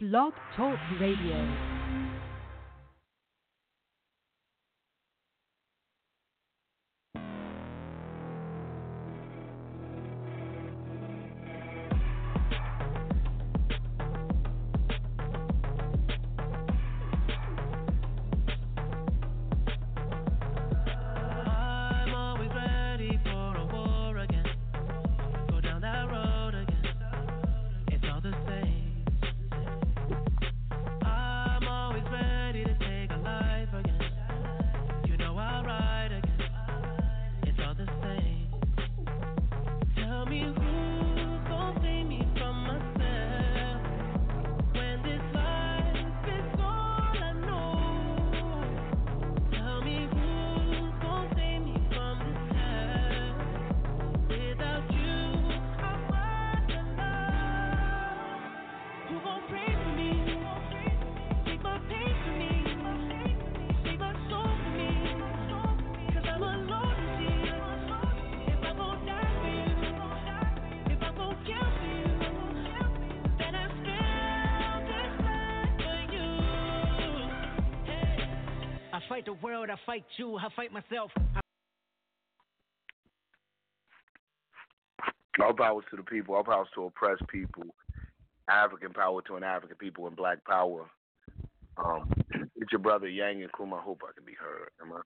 Blog Talk Radio. fight you, I fight myself. I- All powers to the people, all powers to oppressed people, African power to an African people, and black power. Um, it's your brother Yang and Kuma. I hope I can be heard. Am I?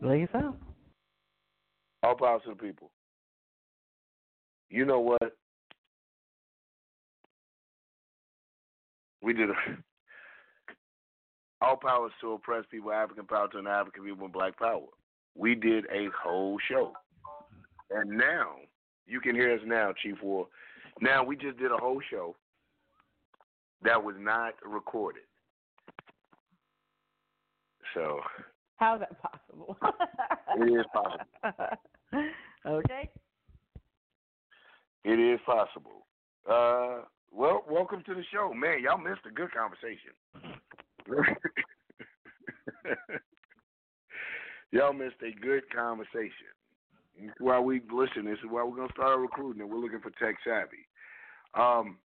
So. All power to the people. You know what? We did a all powers to oppress people, African power to an African people, and black power. We did a whole show. And now, you can hear us now, Chief War. Now, we just did a whole show that was not recorded. So, How's that possible? It is possible. okay. it is possible. Uh, well, welcome to the show. Man, y'all missed a good conversation. y'all missed a good conversation. This is why we listen. This is why we're gonna start recruiting, and we're looking for tech savvy. Um,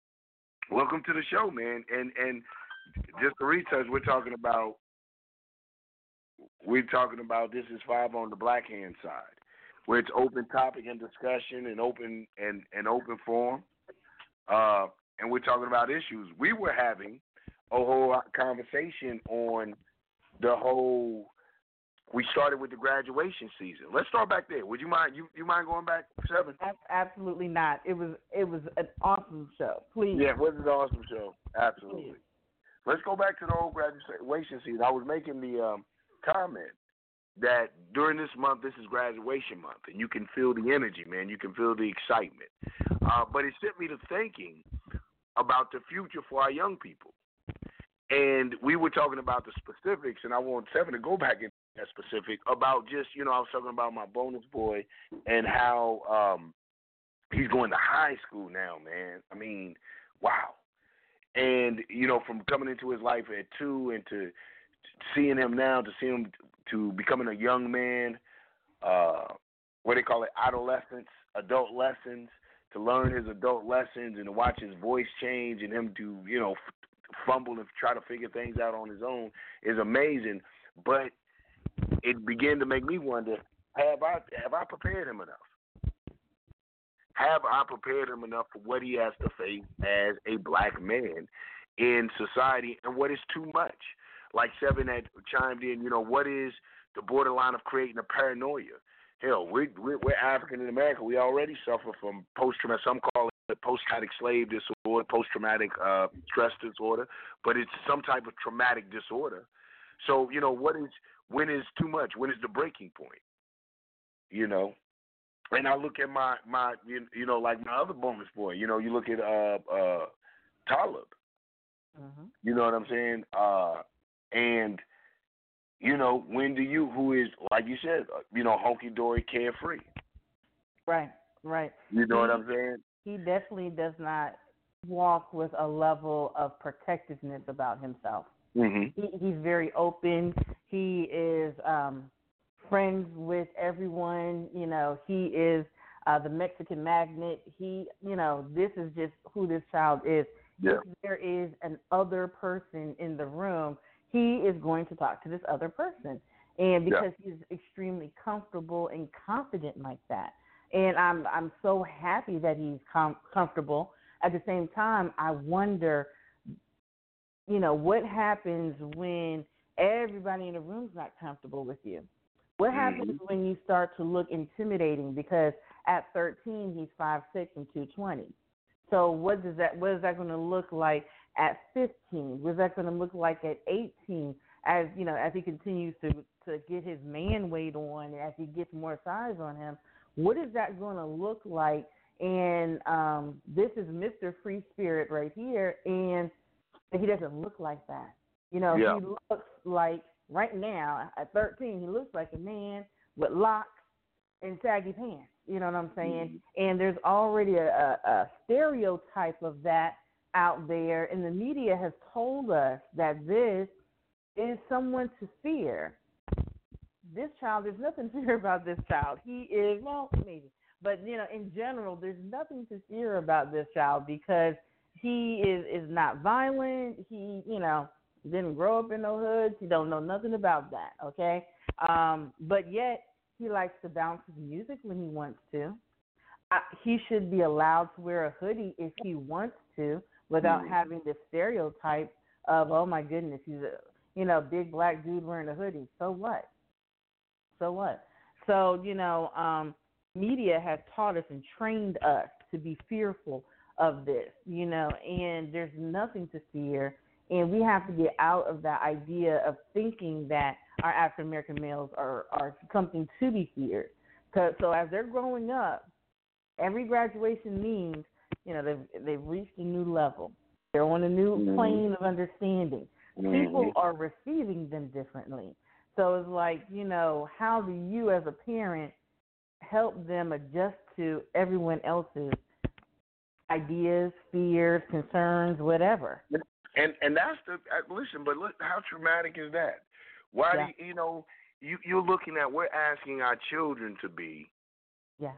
welcome to the show, man. And and just to retouch, we're talking about we're talking about this is five on the black hand side, where it's open topic and discussion and open and and open forum. Uh, and we're talking about issues. We were having a whole conversation on the whole. We started with the graduation season. Let's start back there. Would you mind? You you mind going back seven? Absolutely not. It was it was an awesome show. Please. Yeah, it was an awesome show. Absolutely. Let's go back to the old graduation season. I was making the um, comment that during this month, this is graduation month, and you can feel the energy, man. You can feel the excitement. Uh, but it sent me to thinking about the future for our young people. And we were talking about the specifics, and I want Seven to go back into that specific about just, you know, I was talking about my bonus boy and how um, he's going to high school now, man. I mean, wow. And, you know, from coming into his life at two and to seeing him now, to see him to becoming a young man, uh, what they call it, adolescence, adult lessons, to learn his adult lessons and to watch his voice change and him to, you know, fumble and try to figure things out on his own is amazing. But it began to make me wonder: Have I have I prepared him enough? Have I prepared him enough for what he has to face as a black man in society, and what is too much? Like Seven had chimed in, you know, what is the borderline of creating a paranoia? Hell, we're, we're, we're African in America. We already suffer from post traumatic. Some call it post traumatic slave disorder, post traumatic uh, stress disorder, but it's some type of traumatic disorder. So you know, what is when is too much? When is the breaking point? You know, and I look at my my you, know like my other bonus boy. You know, you look at uh uh Talib. Mhm. You know what I'm saying? Uh, and you know, when do you, who is like you said, uh, you know, hunky dory, carefree. Right. Right. You know what I'm saying? He definitely does not walk with a level of protectiveness about himself. hmm He, he's very open. He is um, friends with everyone. You know, he is uh, the Mexican magnet. He, you know, this is just who this child is. Yeah. If there is an other person in the room, he is going to talk to this other person. And Yeah. because he's extremely comfortable and confident like that. And I'm I'm so happy that he's com- comfortable. At the same time, I wonder you know, what happens when everybody in the room's not comfortable with you? What mm-hmm. happens when you start to look intimidating? Because at 13, he's five six and 220. So what does that what is that going to look like at 15? What is that going to look like at 18? As you know, as he continues to to get his man weight on, as he gets more size on him, what is that going to look like? And um, this is Mr. Free Spirit right here, and he doesn't look like that. You know, Yeah. he looks like right now at 13, he looks like a man with locks and saggy pants. You know what I'm saying? And there's already a, a, a stereotype of that out there, and the media has told us that this is someone to fear. This child, there's nothing to fear about this child. He is, well, maybe, but you know, in general, there's nothing to fear about this child because he is is not violent. He, you know, didn't grow up in no hoods. He don't know nothing about that. Okay, um, but yet he likes to bounce his music when he wants to. Uh, he should be allowed to wear a hoodie if he wants to, without Mhm. having the stereotype of, oh my goodness, he's a you know big black dude wearing a hoodie. So what? So what? So you know, um, media has taught us and trained us to be fearful of this. You know, and there's nothing to fear, and we have to get out of that idea of thinking that our African American males are are something to be feared. So as they're growing up, every graduation means you know they've they've reached a new level. They're on a new Mhm. plane of understanding. People Mhm. are receiving them differently. So it's like you know how do you as a parent help them adjust to everyone else's ideas, fears, concerns, whatever. And and that's the uh, listen. But look, how traumatic is that? Why Yeah. do you, you know you you're looking at we're asking our children to be Yeah.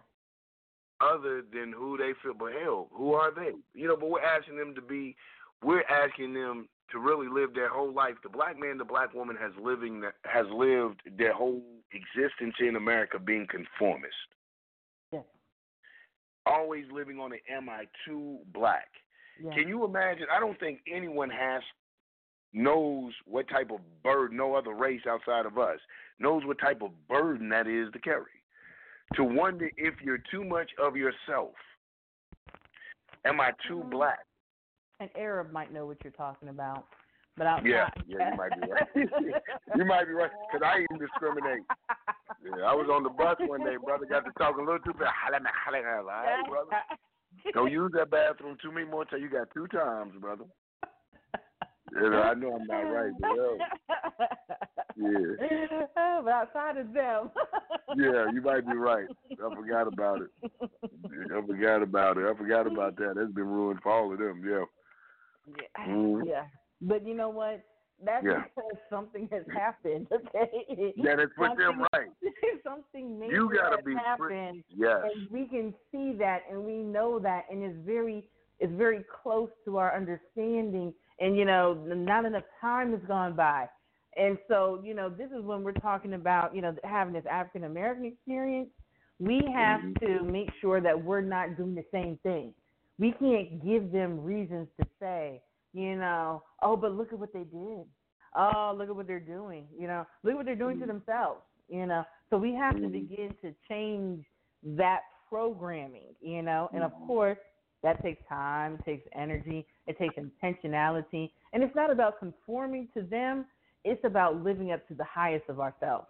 Other than who they feel. But hell, who are they? You know, but we're asking them to be. We're asking them to really live their whole life. The black man, the black woman has living that has lived their whole existence in America being conformist. Yes. Always living on the am I too black? Yeah. Can you imagine? I don't think anyone has knows what type of burden no other race outside of us knows what type of burden that is to carry. To wonder if you're too much of yourself. Am I too Mhm. black? An Arab might know what you're talking about, but outside. Yeah, yeah, you might be right. you might be right because I even discriminate. Yeah, I was on the bus one day, brother. Got to talking a little too fast. Right, brother. Don't use that bathroom too many more times. You got two times, brother. You know, I know I'm not right, but hell, Yeah. Oh, but outside of them. yeah, you might be right. I forgot about it. I forgot about it. I forgot about that. That's been ruined for all of them. Yeah. Yeah. Mhm. yeah. But you know what? That's Yeah. because something has happened, okay? Yeah, that's put them right. something major You gotta has be free- happened. Yes. and we can see that and we know that and it's very it's very close to our understanding and you know not enough time has gone by and so you know this is when we're talking about you know having this african american experience we have Mhm. to make sure that we're not doing the same thing we can't give them reasons to say you know oh but look at what they did oh look at what they're doing you know look at what they're doing to Mhm. themselves you know so we have to Mhm. begin to change that programming, you know, and of Mhm. course that takes time, takes energy, it takes intentionality, and it's not about conforming to them. It's about living up to the highest of ourselves.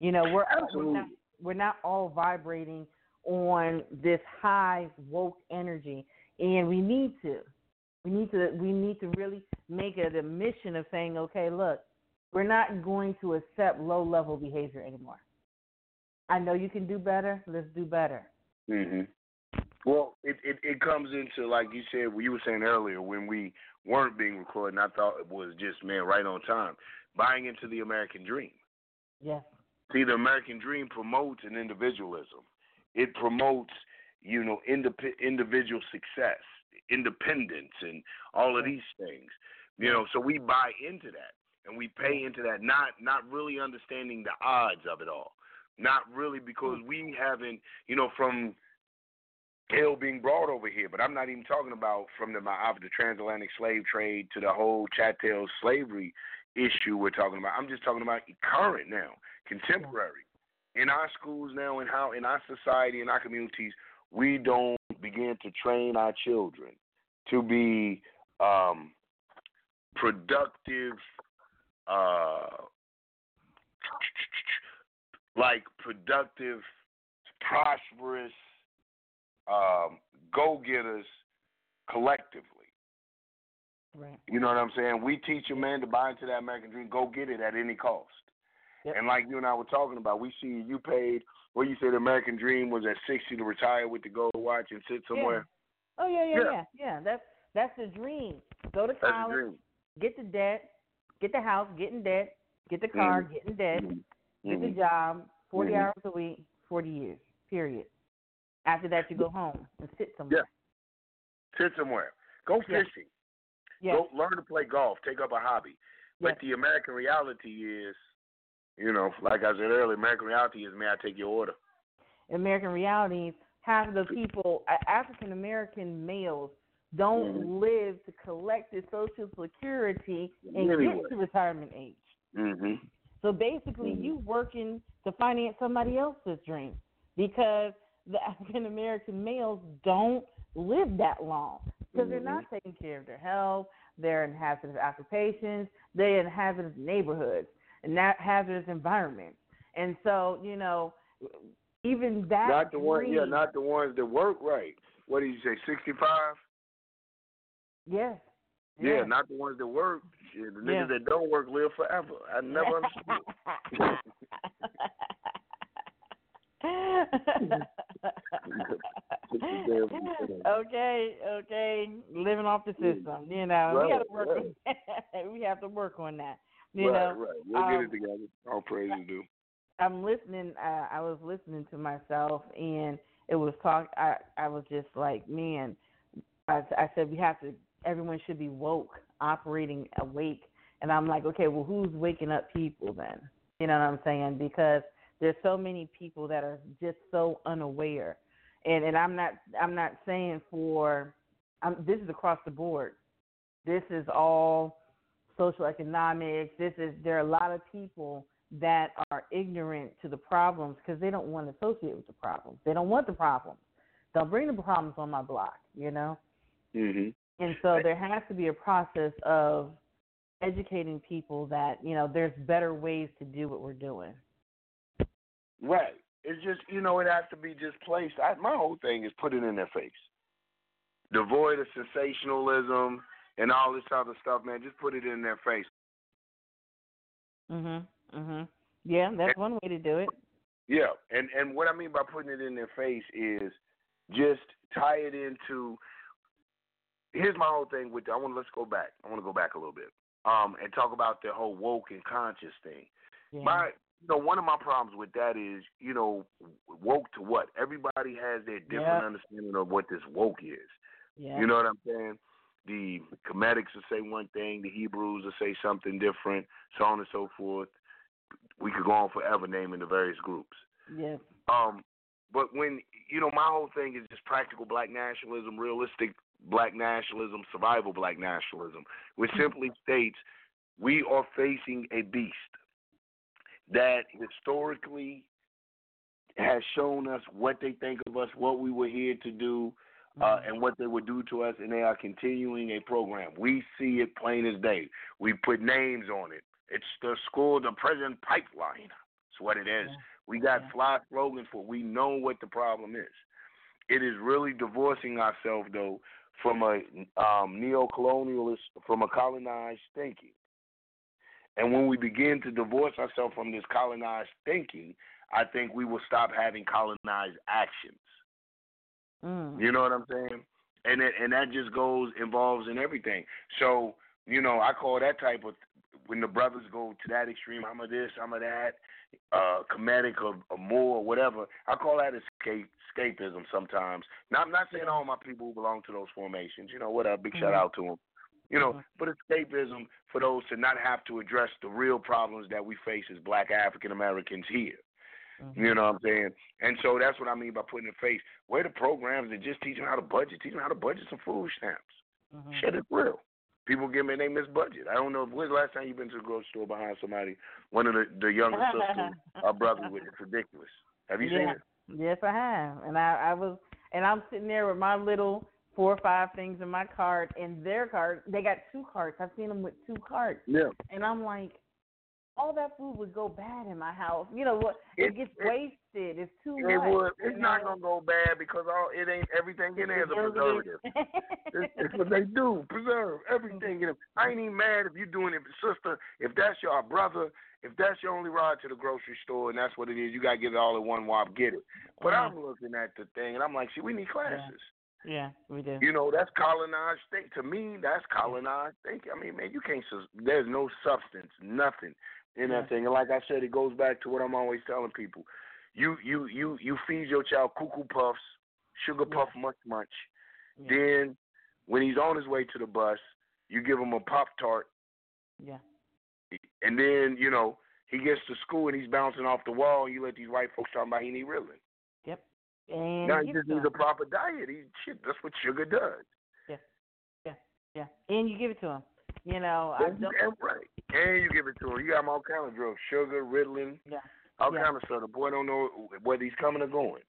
You know, we're we're not, we're not all vibrating on this high woke energy, and we need to. We need to we need to really make it a mission of saying, okay, look, we're not going to accept low level behavior anymore. I know you can do better. Let's do better. hmm Well, it, it it comes into like you said, what you were saying earlier when we weren't being recorded. And I thought it was just man right on time. Buying into the American dream. Yes. See, the American dream promotes an individualism. It promotes, you know, indep- individual success, independence, and all of these things. You know, so we buy into that and we pay into that, not not really understanding the odds of it all. Not really because mm. we haven't, you know, from hell being brought over here. But I'm not even talking about from the my of the transatlantic slave trade to the whole chattel slavery issue we're talking about. I'm just talking about current now, contemporary. In our schools now, and how in our society, in our communities, we don't begin to train our children to be um, productive, uh, like productive, prosperous um, go getters collectively. Right. You know what I'm saying? We teach a man to buy into that American dream, go get it at any cost. Yep. And like you and I were talking about, we see you paid what you said the American dream was at sixty to retire with the gold watch and sit somewhere. Oh yeah, yeah, Yeah. yeah, yeah. That's that's the dream. Go to That's the college, dream. get the debt, get the house, get in debt, get the car, Mhm. get in debt, Mhm. get the Mhm. job, 40 Mhm. hours a week, forty years. Period. After that, you go home and sit somewhere. Yeah. Sit somewhere. Go Yeah. fishing. Yes. Go learn to play golf. Take up a hobby. But the American reality is, you know, like I said earlier, American reality is, may I take your order? American reality is half of the people, African American males, don't Mhm. live to collect their Social Security and Anyway. get to retirement age. Mm-hmm. So basically, Mhm. you working to finance somebody else's dream because the African American males don't live that long because they're not taking care of their health. They're in hazardous occupations. They're in hazardous neighborhoods and that hazardous environments. And so, you know, even that Not the one, yeah, not the ones that work right. What did you say, 65? yes, Yeah, yes. not the ones that work. Shit, the Yeah. niggas that don't work live forever. I never understood. okay, okay, living off the system. You know, we Right, got to work. right. On that. we have to work on that. You right, know, right. We'll get um, it together. All praise is due. I'm listening. Uh, I was listening to myself, and it was talk. I I was just like, man. I, I said we have to. Everyone should be woke, operating awake. And I'm like, okay, well, who's waking up people then? You know what I'm saying? Because there's so many people that are just so unaware. And and I'm not I'm not saying for. I'm, this is across the board. This is all social economics. This is there are a lot of people that are ignorant to the problems because they don't want to associate with the problems. They don't want the problems. Don't bring the problems on my block, you know. Mhm. And so there has to be a process of educating people that you know there's better ways to do what we're doing. Right. It's just you know it has to be just placed. I, my whole thing is put it in their face. Devoid of sensationalism and all this other stuff, man. Just put it in their face. Mhm. Mhm. Yeah, that's one way to do it. Yeah, and and what I mean by putting it in their face is just tie it into. Here's my whole thing with. I want to let's go back. I want to go back a little bit, um, and talk about the whole woke and conscious thing. Yeah. My, you know, one of my problems with that is, you know, woke to what? Everybody has their different Yeah. understanding of what this woke is. yeah. You know what I'm saying? The Kemetics will say one thing, the Hebrews will say something different, so on and so forth. We could go on forever naming the various groups. Yes. Um, but when you know, my whole thing is just practical black nationalism, realistic black nationalism, survival black nationalism, which simply states we are facing a beast that historically has shown us what they think of us, what we were here to do, uh, and what they would do to us, and they are continuing a program. We see it plain as day. We put names on it. It's the school, the prison pipeline. That's what it is. Yeah. We got Yeah. fly slogans for. it. We know what the problem is. It is really divorcing ourselves though from a um, neo-colonialist, from a colonized thinking. And when we begin to divorce ourselves from this colonized thinking, I think we will stop having colonized actions. Mm. You know what I'm saying? And it, and that just goes involves in everything. So you know, I call that type of when the brothers go to that extreme. I'm a this, I'm a that, uh, Kemetic or, or more, or whatever. I call that escape escapism sometimes. Now I'm not saying all my people who belong to those formations. You know what? A big shout Mhm. out to them. You know, Mhm. but escapism for those to not have to address the real problems that we face as Black African Americans here. Mhm. You know what I'm saying? And so that's what I mean by putting in face. Where the programs that just teach them how to budget, teach them how to budget some food stamps. Mhm. Shit is real. People give me they miss budget. I don't know when's the last time you've been to the grocery store behind somebody, one of the the younger sisters or brother with it's ridiculous. Have you seen it? Yes, I have, and I, I was, and I'm sitting there with my little four or five things in my cart, and their cart, they got two carts. I've seen them with two carts, Yeah. and I'm like, all that food would go bad in my house. You know what? It, It- gets it- wasted. It's too It much. would. It's not know? gonna go bad because all it ain't everything in there is a preservative. It's, it's what they do. Preserve everything in. I ain't even mad if you're doing it, sister. If that's your brother, if that's your only ride to the grocery store and that's what it is, you gotta get it all in one wop. Get it. But Mhm. I'm looking at the thing and I'm like, see, we need classes. Yeah, we do. You know, that's colonized think. To me, that's colonized thinking. I mean, man, you can't. There's no substance, nothing in that thing. And like I said, it goes back to what I'm always telling people. You you you you feed your child cocoa puffs, sugar Yeah. puff much much. Yeah. Then when he's on his way to the bus, you give him a pop tart, yeah. and then you know he gets to school and he's bouncing off the wall. And you let these white folks talk about he need Ritalin. And now you just needs a proper diet. He shit. That's what sugar does. Yeah, yeah, yeah. and you give it to him. You know, I That's don't. damn right. And you give it to him. You got him all kind of drugs, sugar, Ritalin, Yeah, all Yeah. kind of stuff. The boy don't know whether he's coming or going.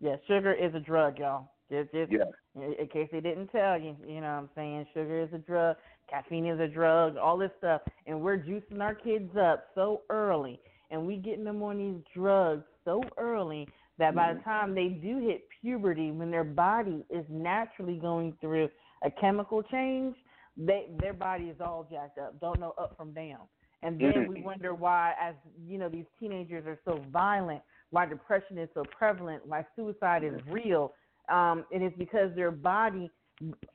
yeah. Sugar is a drug, y'all. Just, just Yeah. in in case they didn't tell you, you know what I'm saying? Sugar is a drug, caffeine is a drug, all this stuff. And we're juicing our kids up so early and we getting them on these drugs so early that by the mm-hmm. time they do hit puberty, when their body is naturally going through a chemical change, they their body is all jacked up, don't know up from down. And then we mm-hmm. wonder why, as you know, these teenagers are so violent, why depression is so prevalent, why suicide is mm-hmm. real, um, and it's because their body,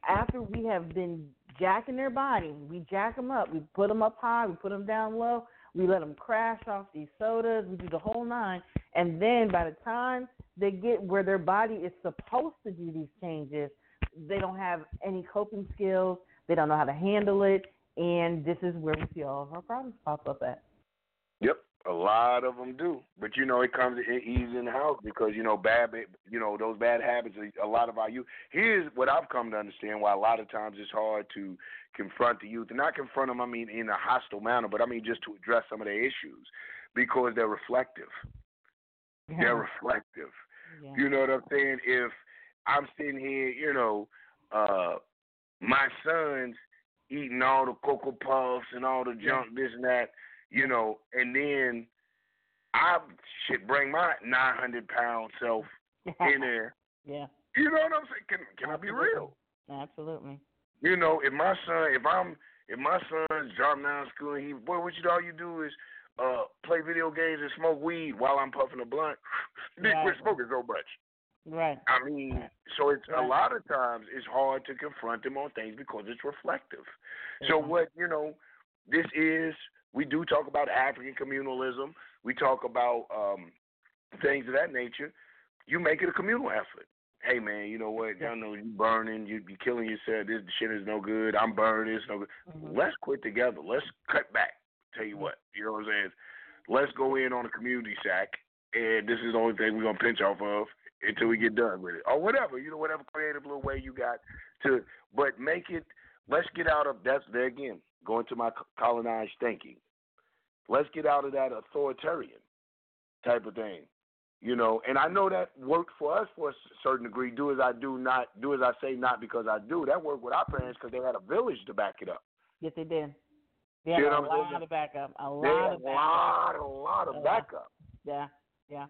after we have been jacking their body, we jack them up, we put them up high, we put them down low, we let them crash off these sodas, we do the whole nine, and then by the time they get where their body is supposed to do these changes, they don't have any coping skills, they don't know how to handle it, and this is where we see all of our problems pop up at. Yep, a lot of them do. But you know, it comes it easy in the house because you know bad, you know those bad habits. A lot of our youth. Here's what I've come to understand: why a lot of times it's hard to confront the youth, and not confront them. I mean in a hostile manner, but I mean just to address some of their issues because they're reflective. They're reflective. Yeah. You know what I'm saying? If I'm sitting here, you know, uh my son's eating all the cocoa puffs and all the junk, this and that, you know, and then I should bring my 900 pound self in there. yeah, You know what I'm saying? Can can I be real? absolutely. You know, if my son, if I'm, if my son's dropping out of school, and he, boy, what you all you do is uh play video games and smoke weed while I'm puffing a blunt. Right. We're smoking so much. Right. I mean, so it's a lot of times it's hard to confront them on things because it's reflective. So what you know, this is we do talk about African communalism. We talk about um things of that nature. You make it a communal effort. Hey man, you know what? I know you burning, you be killing yourself. This shit is no good. I'm burning. It's no good. Mhm. Let's quit together. Let's cut back. Tell you what, you know what I'm saying? Let's go in on a community sack, and this is the only thing we're gonna pinch off of until we get done with it, or whatever. You know, whatever creative little way you got to, but make it. Let's get out of that's there again. Going to my colonized thinking. Let's get out of that authoritarian type of thing. You know, and I know that worked for us for a certain degree. Do as I do, not do as I say, not because I do. That worked with our parents because they had a village to back it up. Yes, they did. They You know a I'm saying? lot of backup. A They lot had of a backup. lot, a lot of backup. Yeah, yeah,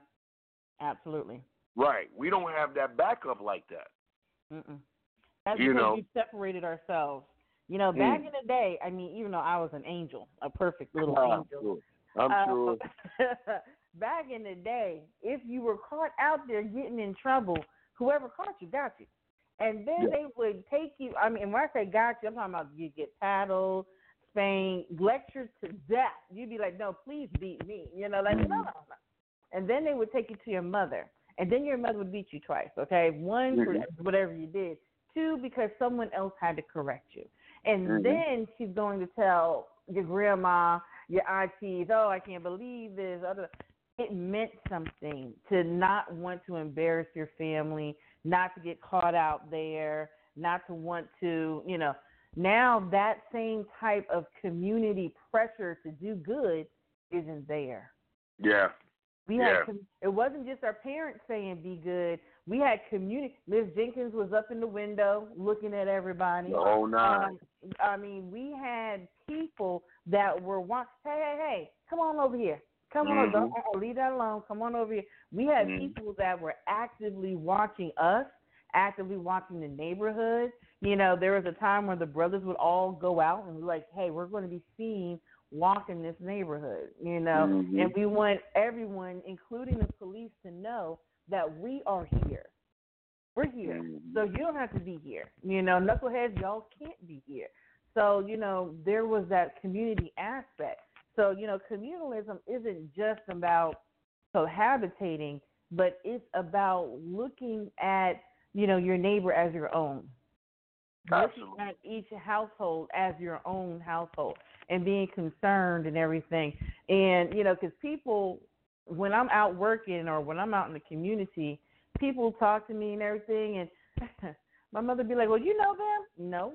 absolutely. Right. We don't have that backup like that. Mm-mm. That's You because know. we separated ourselves. You know, back Mm. in the day, I mean, even though I was an angel, a perfect little I'm angel. sure. I'm uh, sure. back in the day, if you were caught out there getting in trouble, whoever caught you got you. And then Yeah. they would take you. I mean, when I say got you, I'm talking about you get paddled, spanked, lectured to death. You'd be like, no, please beat me. You know, like, Mhm. no, no, no. And then they would take you to your mother. And then your mother would beat you twice, okay? One, for whatever you did. Two, because someone else had to correct you. And Mhm. then she's going to tell your grandma, your aunties, oh, I can't believe this. Other, it meant something to not want to embarrass your family, not to get caught out there, not to want to, you know. Now that same type of community pressure to do good isn't there. Yeah. We Yeah. had it wasn't just our parents saying be good. We had community. Miss Jenkins was up in the window looking at everybody. The no! Um, I mean, we had people that were watching. Hey, hey, hey, come on over here. Come on, Mhm. don't uh, leave that alone. Come on over here. We had Mhm. people that were actively watching us, actively watching the neighborhood. You know, there was a time when the brothers would all go out and be like, "Hey, we're going to be seen walking this neighborhood." You know, Mhm. and we want everyone, including the police, to know that we are here. We're here. So mm-hmm. you don't have to be here. You know, knuckleheads, y'all can't be here. So, you know, there was that community aspect. So, you know, communalism isn't just about cohabitating, but it's about looking at, you know, your neighbor as your own. Absolutely. Looking at each household as your own household and being concerned and everything. And, you know, because people, when I'm out working or when I'm out in the community, people talk to me and everything, and my mother be like, "Well, you know them? No,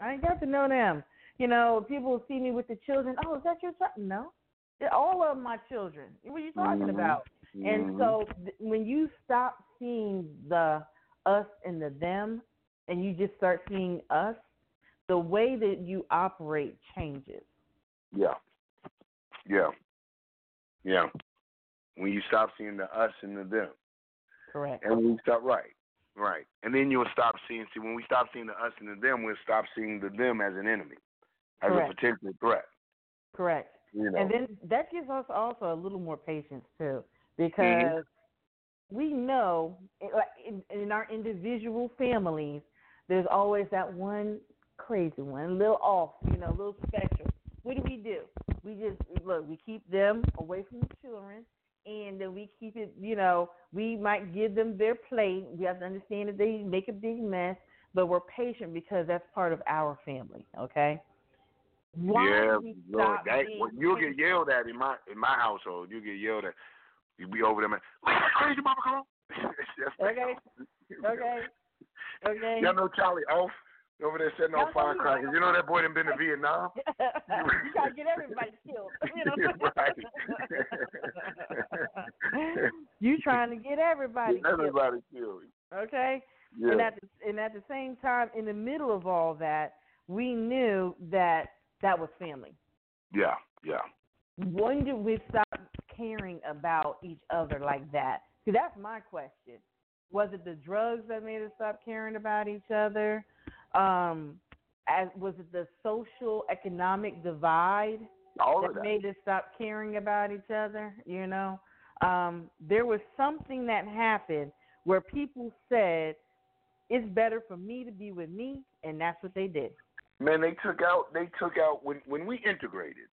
I ain't got to know them." You know, people see me with the children. Oh, is that your child? No, they're all of my children. What are you talking Mhm. about? And Mhm. so th- when you stop seeing the us and the them, and you just start seeing us, the way that you operate changes. Yeah. Yeah. Yeah. When you stop seeing the us and the them. Correct. And when you stop right. Right. And then you'll stop seeing see when we stop seeing the us and the them, we'll stop seeing the them as an enemy. As Correct. a potential threat. Correct. You know. And then that gives us also a little more patience too, because Mm-hmm. we know like, in, in our individual families, there's always that one crazy one, a little off, you know, a little special. What do we do? We just look. We keep them away from the children, and then we keep it. You know, we might give them their plate. We have to understand that they make a big mess, but we're patient because that's part of our family. Okay. Why yeah, we Lord, that well, you'll get yelled at in my in my household. You get yelled at. You be over there, at crazy mama come on. Okay. Okay. Okay. Y'all know Charlie off over there setting off firecrackers. You know oh, that boy done been to Vietnam. you gotta get everybody killed. You know? Right. you trying to get everybody killed. Everybody killed. Okay? Yeah. And at the and at the same time, in the middle of all that, we knew that that was family. yeah. Yeah. When did we stop caring about each other like that? See, that's my question. Was it the drugs that made us stop caring about each other? Um, as was it the social economic divide All that that. made us stop caring about each other? You know, um, there was something that happened where people said it's better for me to be with me, and that's what they did. Man, they took out. They took out when when we integrated.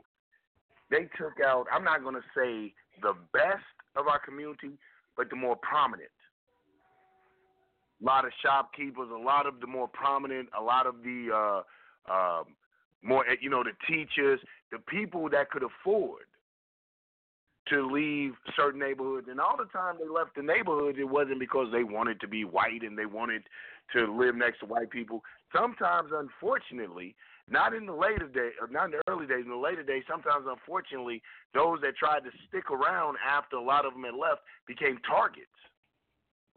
They took out. I'm not gonna say the best of our community, but the more prominent. A lot of shopkeepers, a lot of the more prominent, a lot of the uh, uh, more, you know, the teachers, the people that could afford to leave certain neighborhoods. And all the time they left the neighborhoods, it wasn't because they wanted to be white and they wanted to live next to white people. Sometimes, unfortunately, not in the later days, not in the early days, in the later days, sometimes, unfortunately, those that tried to stick around after a lot of them had left became targets.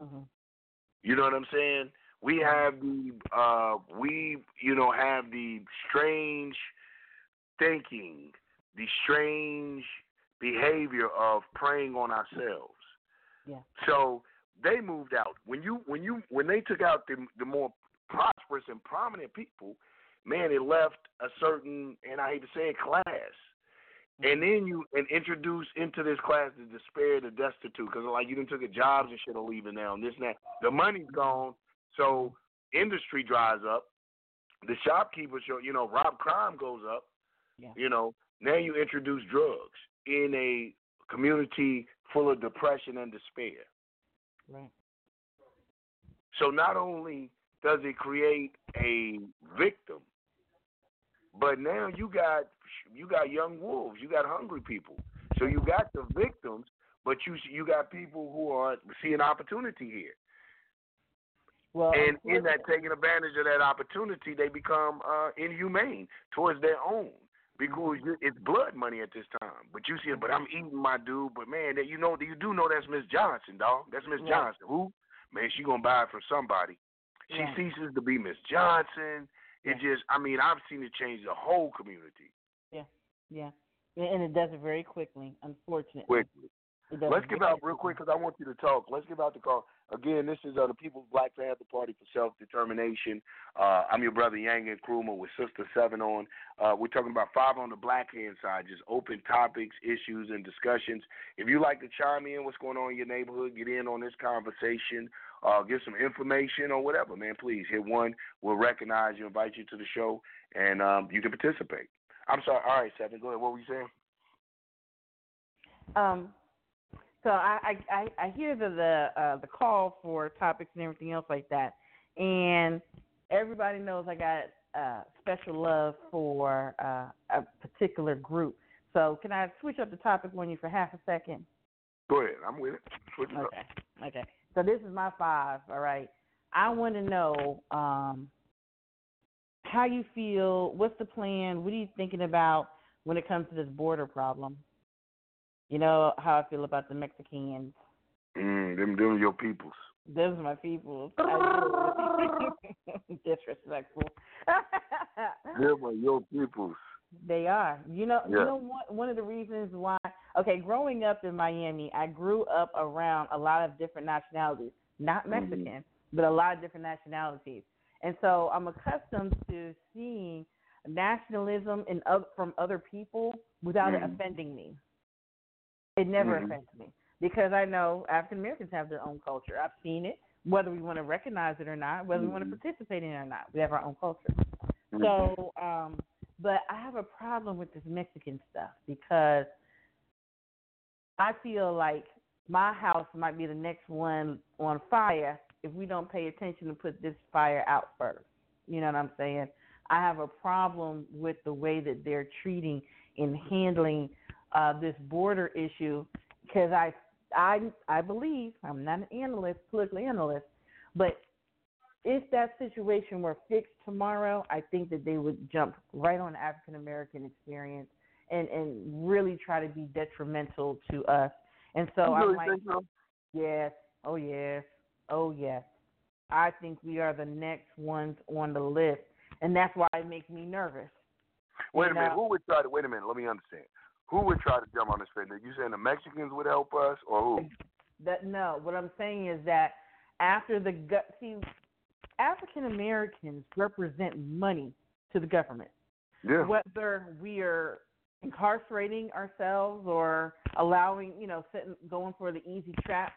Mm-hmm. You know what I'm saying? We have the uh we you know have the strange thinking, the strange behavior of preying on ourselves. Yeah. So they moved out. When you when you when they took out the the more prosperous and prominent people, man, it left a certain and I hate to say it class. And then you and introduce into this class the despair, the destitute, because like you didn't took a jobs and shit are leaving now, and this and that. The money's gone, so industry dries up. The shopkeepers, show, you know, rob crime goes up. Yeah. You know, now you introduce drugs in a community full of depression and despair. Right. So not only does it create a victim, but now you got you got young wolves, you got hungry people. So you got the victims, but you you got people who are seeing opportunity here. Well, and in that taking advantage of that opportunity, they become uh, inhumane towards their own because it's blood money at this time. But you see, but I'm eating my dude. But man, that you know, you do know that's Miss Johnson, dog. That's Miss Right. Johnson. Who? Man, she gonna buy it from somebody. She Right. ceases to be Miss Johnson. It just, I mean, I've seen it change the whole community yeah, yeah, and it does it very quickly. Unfortunately, quickly. Let's give out real quick because I want you to talk. Let's give out the call. Again, this is uh, the People's Black Panther Party for Self Determination. Uh, I'm your brother Yang and Krumah with Sister Seven on. Uh, we're talking about five on the black hand side, just open topics, issues, and discussions. If you like to chime in, what's going on in your neighborhood, get in on this conversation, uh, some information or whatever, man. Please hit one. We'll recognize you, invite you to the show, and um, you can participate. I'm sorry. All right, Seven. Go ahead. What were you saying? Um, so I I I, hear the the uh, the call for topics and everything else like that, and everybody knows I got uh, special love for uh, a particular group. So can I switch up the topic on you for half a second? Go ahead. I'm with it. Switch it up. Okay. Okay. So this is my five. All right. I want to know um, how you feel? What's the plan? What are you thinking about when it comes to this border problem? You know how I feel about the Mexicans. Mm, them, them your peoples. Those are my people. Disrespectful. them are your peoples. They are. You know. Yeah. You know what? One of the reasons why. Okay, growing up in Miami, I grew up around a lot of different nationalities. Not Mm-hmm. Mexican, but a lot of different nationalities. And so I'm accustomed to seeing nationalism in from other people without it Mhm. offending me. It never Mhm. offends me because I know African Americans have their own culture. I've seen it, whether we want to recognize it or not, whether we want to participate in it or not. We have our own culture. Mhm. So, um, but I have a problem with this Mexican stuff because I feel like my house might be the next one on fire if we don't pay attention to put this fire out first. You know what I'm saying? I have a problem with the way that they're treating and handling uh, this border issue because I, I, I believe I'm not an analyst, political analyst, but if that situation were fixed tomorrow, I think that they would jump right on African American experience and and really try to be detrimental to us. And so I'm like, yes, oh yes, oh yes. I think we are the next ones on the list, and that's why it makes me nervous. Wait a minute. know- Who would try to? Wait a minute. Let me understand. Who would try to jump on this fence? You saying the Mexicans would help us, or who? That no, what I'm saying is that after the gut, see, African Americans represent money to the government. Yeah. whether we are incarcerating ourselves or allowing, you know, sitting, going for the easy traps,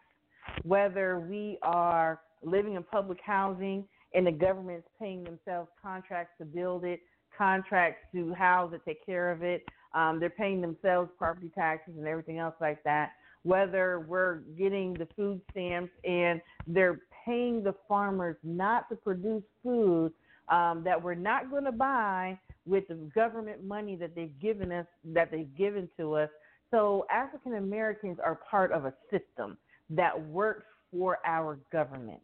whether we are living in public housing and the government's paying themselves contracts to build it, contracts to house it, take care of it, um, they're paying themselves property taxes and everything else like that. Whether we're getting the food stamps and they're paying the farmers not to produce food um, that we're not going to buy with the government money that they've given us, that they've given to us. So African Americans are part of a system that works for our government.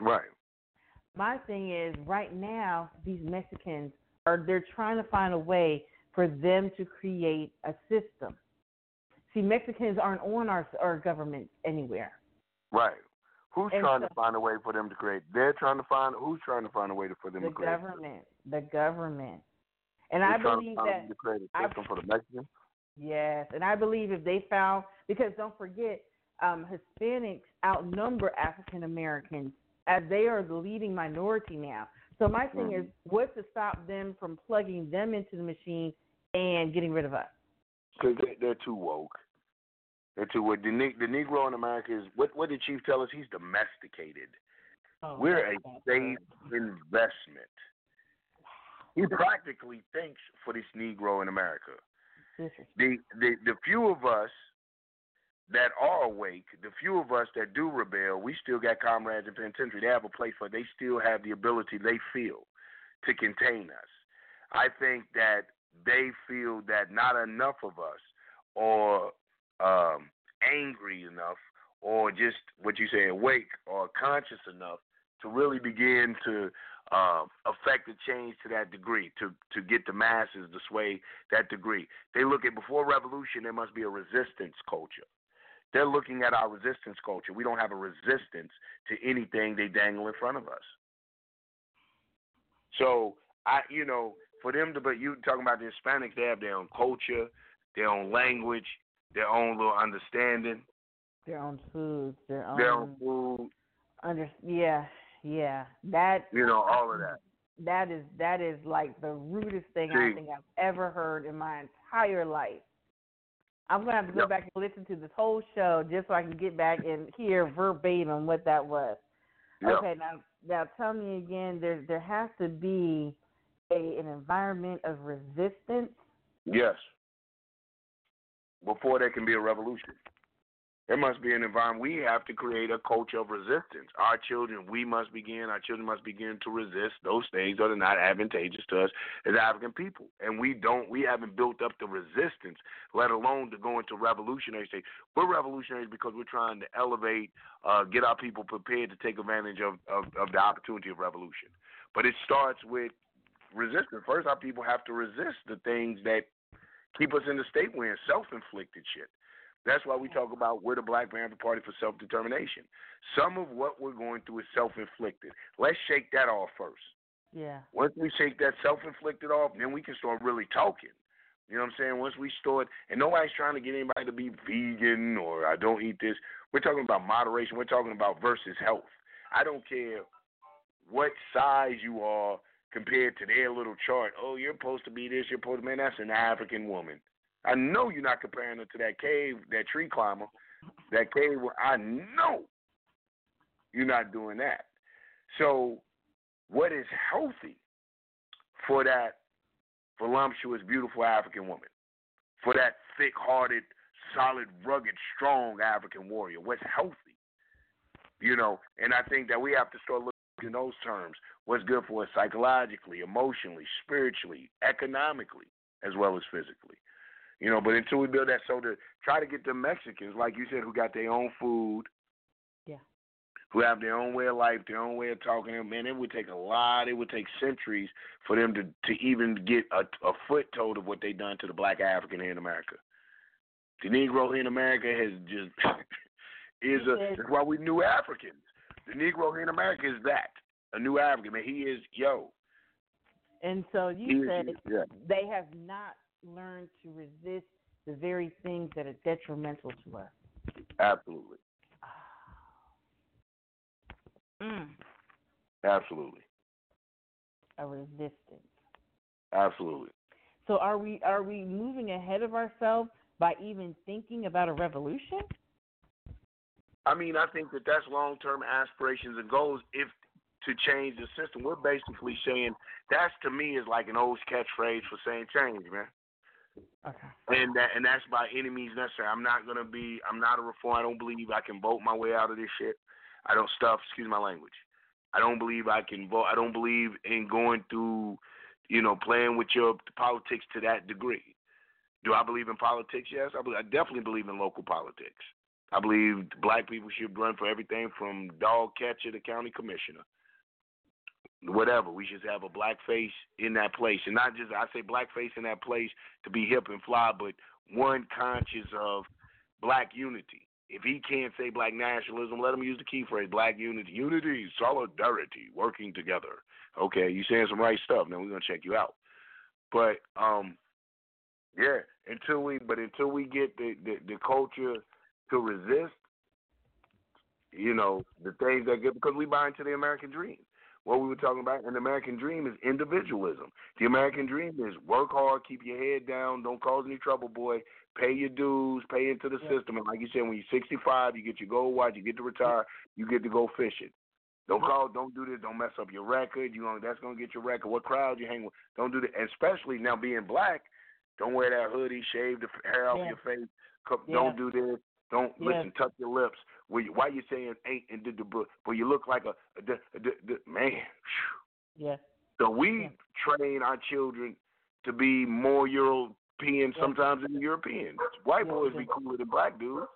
Right. My thing is, right now, these Mexicans are they're trying to find a way for them to create a system. See, Mexicans aren't on our our government anywhere. Right. Who's And trying so- to find a way for them to create? They're trying to find. Who's trying to find a way to, for them The to create? The government, the government, and They're I believe that to create a I- system for the Mexicans. Yes, and I believe if they found because don't forget, um, Hispanics outnumber African Americans as they are the leading minority now. So my thing is, what's to stop them from plugging them into the machine and getting rid of us? Because they, they're too woke. They're too woke. The, the Negro in America is what? What did Chief tell us? He's domesticated. Oh, We're a that's safe investment. He practically thinks for this Negro in America. The, the the few of us that are awake, the few of us that do rebel, we still got comrades in penitentiary. They have a place where they still have the ability they feel to contain us. I think that they feel that not enough of us are um, angry enough or just what you say awake or conscious enough to really begin to uh, affect the change to that degree, to to get the masses to sway that degree. They look at before revolution, there must be a resistance culture. They're looking at our resistance culture. We don't have a resistance to anything they dangle in front of us. So I, you know, for them to, but you talking about the Hispanics, they have their own culture, their own language, their own little understanding, Their own foods, their own, their own food, under yeah, yeah. That you know, all of that. that is that is like the rudest thing I think I've ever heard in my entire life. I'm gonna have to go Yep. back and listen to this whole show just so I can get back and hear verbatim what that was. Yep. Okay, now now tell me again. There there has to be a an environment of resistance. Yes. Before there can be a revolution. There must be an environment. We have to create a culture of resistance. Our children, we must begin, our children must begin to resist those things that are not advantageous to us as African people. And we don't, we haven't built up the resistance, let alone to go into revolutionary state. We're revolutionaries because we're trying to elevate, uh, get our people prepared to take advantage of, of, of the opportunity of revolution. But it starts with resistance. First, our people have to resist the things that keep us in the state we're in, self-inflicted shit. That's why we talk about we're the Black Panther Party for self-determination. Some of what we're going through is self-inflicted. Let's shake that off first. Yeah. Once we shake that self-inflicted off, then we can start really talking. You know what I'm saying? Once we start, and nobody's trying to get anybody to be vegan or I don't eat this. We're talking about moderation. We're talking about versus health. I don't care what size you are compared to their little chart. Oh, you're supposed to be this. You're supposed to, man. That's an African woman. I know you're not comparing her to that cave, that tree climber, that cave. where I know you're not doing that. So, what is healthy for that voluptuous, beautiful African woman? For that thick-hearted, solid, rugged, strong African warrior? What's healthy? You know, and I think that we have to start looking in those terms. What's good for us psychologically, emotionally, spiritually, economically, as well as physically. You know, but until we build that, so to try to get the Mexicans, like you said, who got their own food, yeah, who have their own way of life, their own way of talking, man, it would take a lot. It would take centuries for them to to even get a, a foothold of what they done to the black African here in America. The Negro here in America has just is a. That's why we new Africans. The Negro here in America is that a new African man. He is yo. And so you He said is, yeah. they have not learned to resist the very things that are detrimental to us. Absolutely, Mm, absolutely, a resistance. absolutely. So are we are we moving ahead of ourselves by even thinking about a revolution? I mean, I think that that's long term aspirations and goals. If to change the system, we're basically saying that's to me is like an old catchphrase for saying change, man. Okay. And that and that's by any means necessary. I'm not gonna be. I'm not a reform. I don't believe I can vote my way out of this shit. I don't stuff. Excuse my language. I don't believe I can vote. I don't believe in going through, you know, playing with your politics to that degree. Do I believe in politics? Yes, I, believe, I definitely believe in local politics. I believe black people should run for everything from dog catcher to county commissioner. Whatever. We should have a black face in that place. And not just, I say black face in that place to be hip and fly, but one conscious of black unity. If he can't say black nationalism, let him use the key phrase black unity. Unity, solidarity, working together. Okay, you saying some right stuff. Now we're to check you out. But, um, yeah, until we, but until we get the, the, the culture to resist, you know, the things that get because we buy into the American dream. What we were talking about, and the American dream is individualism. The American dream is work hard, keep your head down, don't cause any trouble, boy. Pay your dues, pay into the Yeah. system, and like you said, when you're 65, you get your gold watch, you get to retire, you get to go fishing. Don't call, don't do this, don't mess up your record. You know that's gonna get your record. What crowd you hang with? Don't do that. Especially now being black, don't wear that hoodie, shave the hair off Yeah. your face. Don't do this. Don't Yeah. listen. Tuck your lips. Why you, why you saying ain't and did the book? But you look like a, a, the the man. Yeah. So we Yeah. train our children to be more European Yeah. sometimes than Europeans. White Yeah, boys be cooler than black dudes,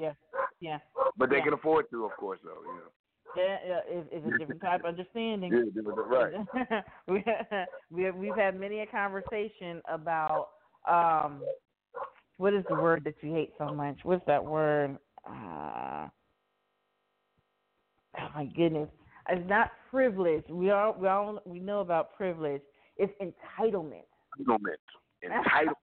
Yeah. Yeah. but they can afford to, of course, though. You know. Yeah, yeah, it's, it's a different type of understanding. Yeah, right. we we have, we've had many a conversation about um what is the word that you hate so much? What's that word? Uh, oh my goodness, it's not privilege. We all we all we know about privilege. It's entitlement. Entitlement. Entitlement.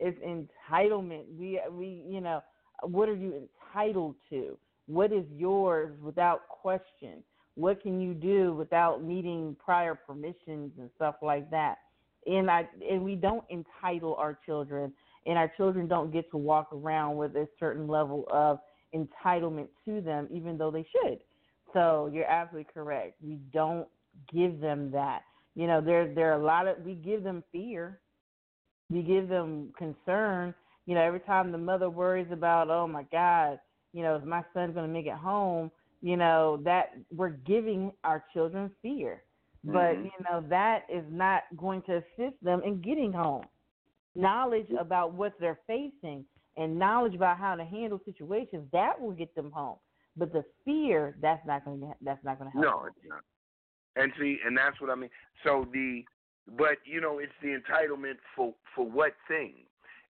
it's entitlement. We we you know what are you entitled to? What is yours without question? What can you do without needing prior permissions and stuff like that? And I and we don't entitle our children, and our children don't get to walk around with a certain level of entitlement to them, even though they should. So you're absolutely correct. We don't give them that. You know, there there are a lot of we give them fear we give them concern. You know, every time the mother worries about, oh my God, you know, is my son going to make it home? You know, that we're giving our children fear. But, Mhm. you know, that is not going to assist them in getting home. Knowledge about what they're facing and knowledge about how to handle situations, that will get them home. But the fear, that's not going to that's not going to help. No, them. it's not. And see, and that's what I mean. So the, but you know, it's the entitlement for for what thing?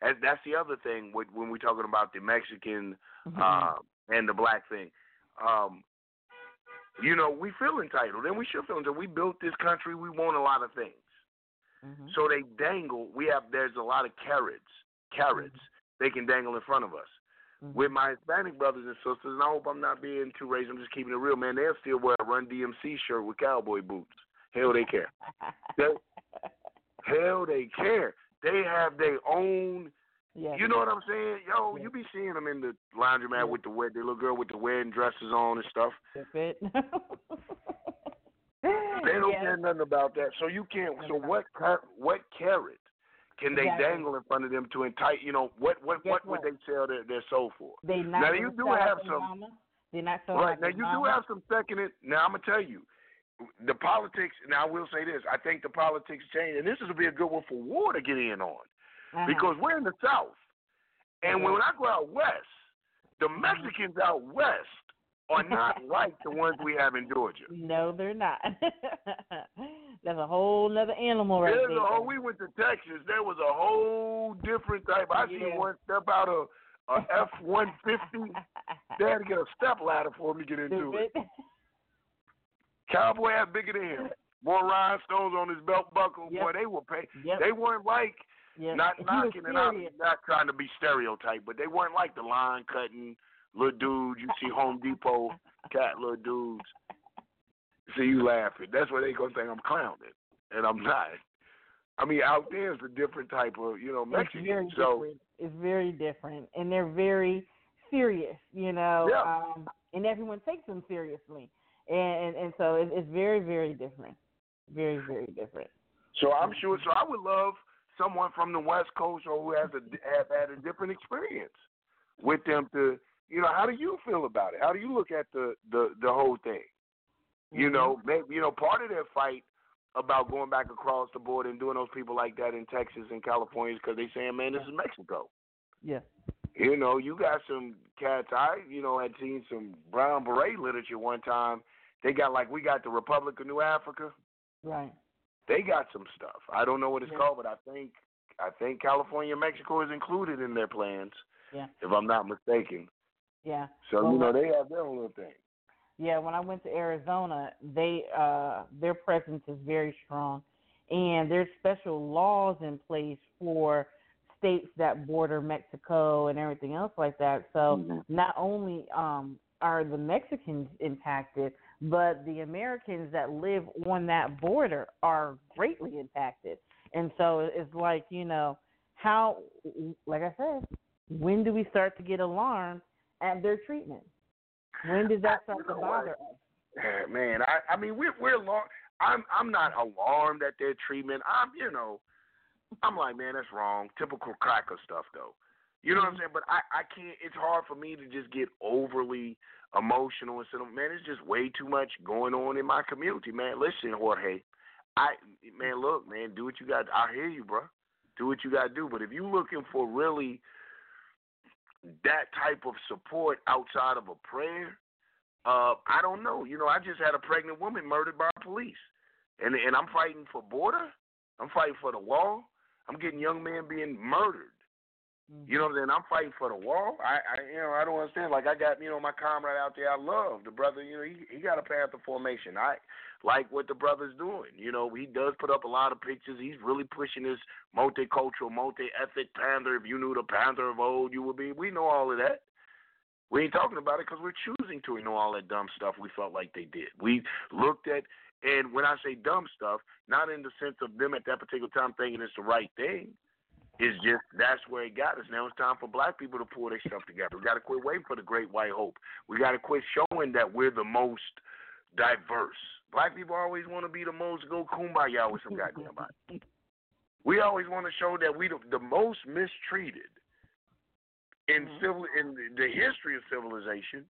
And that's the other thing when we're talking about the Mexican Mm-hmm. uh, and the black thing. Um, you know, we feel entitled, and we should feel entitled. We built this country. We want a lot of things. Mhm. So they dangle. We have there's a lot of carrots, carrots they can dangle in front of us. Mhm. With my Hispanic brothers and sisters, and I hope I'm not being too racist. I'm just keeping it real, man. They'll still wear a Run DMC shirt with cowboy boots. Hell, they care. They, hell, they care. They have their own. yes. You know what I'm saying? Yo, Yeah. you be seeing them in the laundromat with the wed the little girl with the wedding dresses on and stuff. If it. They don't Yes. care nothing about that. So you can't. So what? What carrot can they Exactly. dangle in front of them to entice? You know what? What? Guess What would they sell their, their soul for? They not Now, you do have some- Mama. They're not selling Right now, you do have some second. It, now I'm gonna tell you, the politics. Now I will say this: I think the politics change, and this will be a good one for War to get in on Uh-huh. because we're in the South, and when I go out west, the Mm-hmm. Mexicans out west are not like the ones we have in Georgia. No, they're not. That's a whole nother animal right There's there. a whole, we went to Texas. There was a whole different type. I Yeah. seen one step out of a F one fifty. They had to get a step ladder for him to get into it. Cowboy had bigger than him. More rhinestones on his belt buckle. Yep. Boy, they were pay. Yep. They weren't like Yep. not knocking and I'm not trying to be stereotype, but they weren't like the line cutting little dudes you see Home Depot cat little dudes. See you laughing. That's what they gonna think I'm clowning, and I'm not. I mean, out there is a different type of you know It's Mexican. So different. It's very different, and they're very serious, you know. Yeah. Um, and everyone takes them seriously, and and, and so it, it's very very different, very very different. So I'm sure. So I would love someone from the West Coast or who has a have had a different experience with them to, you know, how do you feel about it? How do you look at the the the whole thing? You Mhm. know, maybe you know part of their fight about going back across the border and doing those people like that in Texas and California is because they saying, man, this is Mexico. Yeah. You know, you got some cats. I, you know, had seen some brown beret literature one time. They got like we got the Republic of New Africa Right. they got some stuff. I don't know what it's Yeah. called, but I think I think California and Mexico is included in their plans, Yeah. if I'm not mistaken. Yeah. So Well, you know they have their own little thing. Yeah, when I went to Arizona, they uh their presence is very strong and there's special laws in place for states that border Mexico and everything else like that. So Mhm. not only um are the Mexicans impacted, but the Americans that live on that border are greatly impacted. And so it's like, you know, how like I said, when do we start to get alarmed at their treatment? When does that start to bother us? Man, I I mean we're we're alarmed. I'm I'm not alarmed at their treatment. I'm you know, I'm like man that's wrong. Typical cracker stuff though. You know what I'm mm-hmm. saying? But I I can't. It's hard for me to just get overly emotional and say, man, it's just way too much going on in my community, man. Listen, Jorge, I man, look, man, do what you got. I hear you, bro. Do what you got to do. But if you're looking for really that type of support outside of a prayer, uh, I don't know. You know, I just had a pregnant woman murdered by police, and and I'm fighting for border. I'm fighting for the wall. I'm getting young men being murdered. Mm-hmm. You know what I'm saying? I'm fighting for the wall. I, I you know, I don't understand. Like I got, you know, my comrade out there I love. The brother, you know, he he got a Panther formation. I like what the brother's doing. You know, he does put up a lot of pictures. He's really pushing this multicultural, multi-ethnic Panther. If you knew the Panther of old, you would be. We know all of that. We ain't talking about it because we're choosing to ignore all that dumb stuff we felt like they did. We looked at, and when I say dumb stuff, not in the sense of them at that particular time thinking it's the right thing. It's just that's where it got us. Now it's time for black people to pull their stuff together. We got to quit waiting for the great white hope. We got to quit showing that we're the most diverse. Black people always want to be the most go kumbaya with some goddamn body. We always want to show that we the, the most mistreated in mm-hmm. civil in the history of civilization,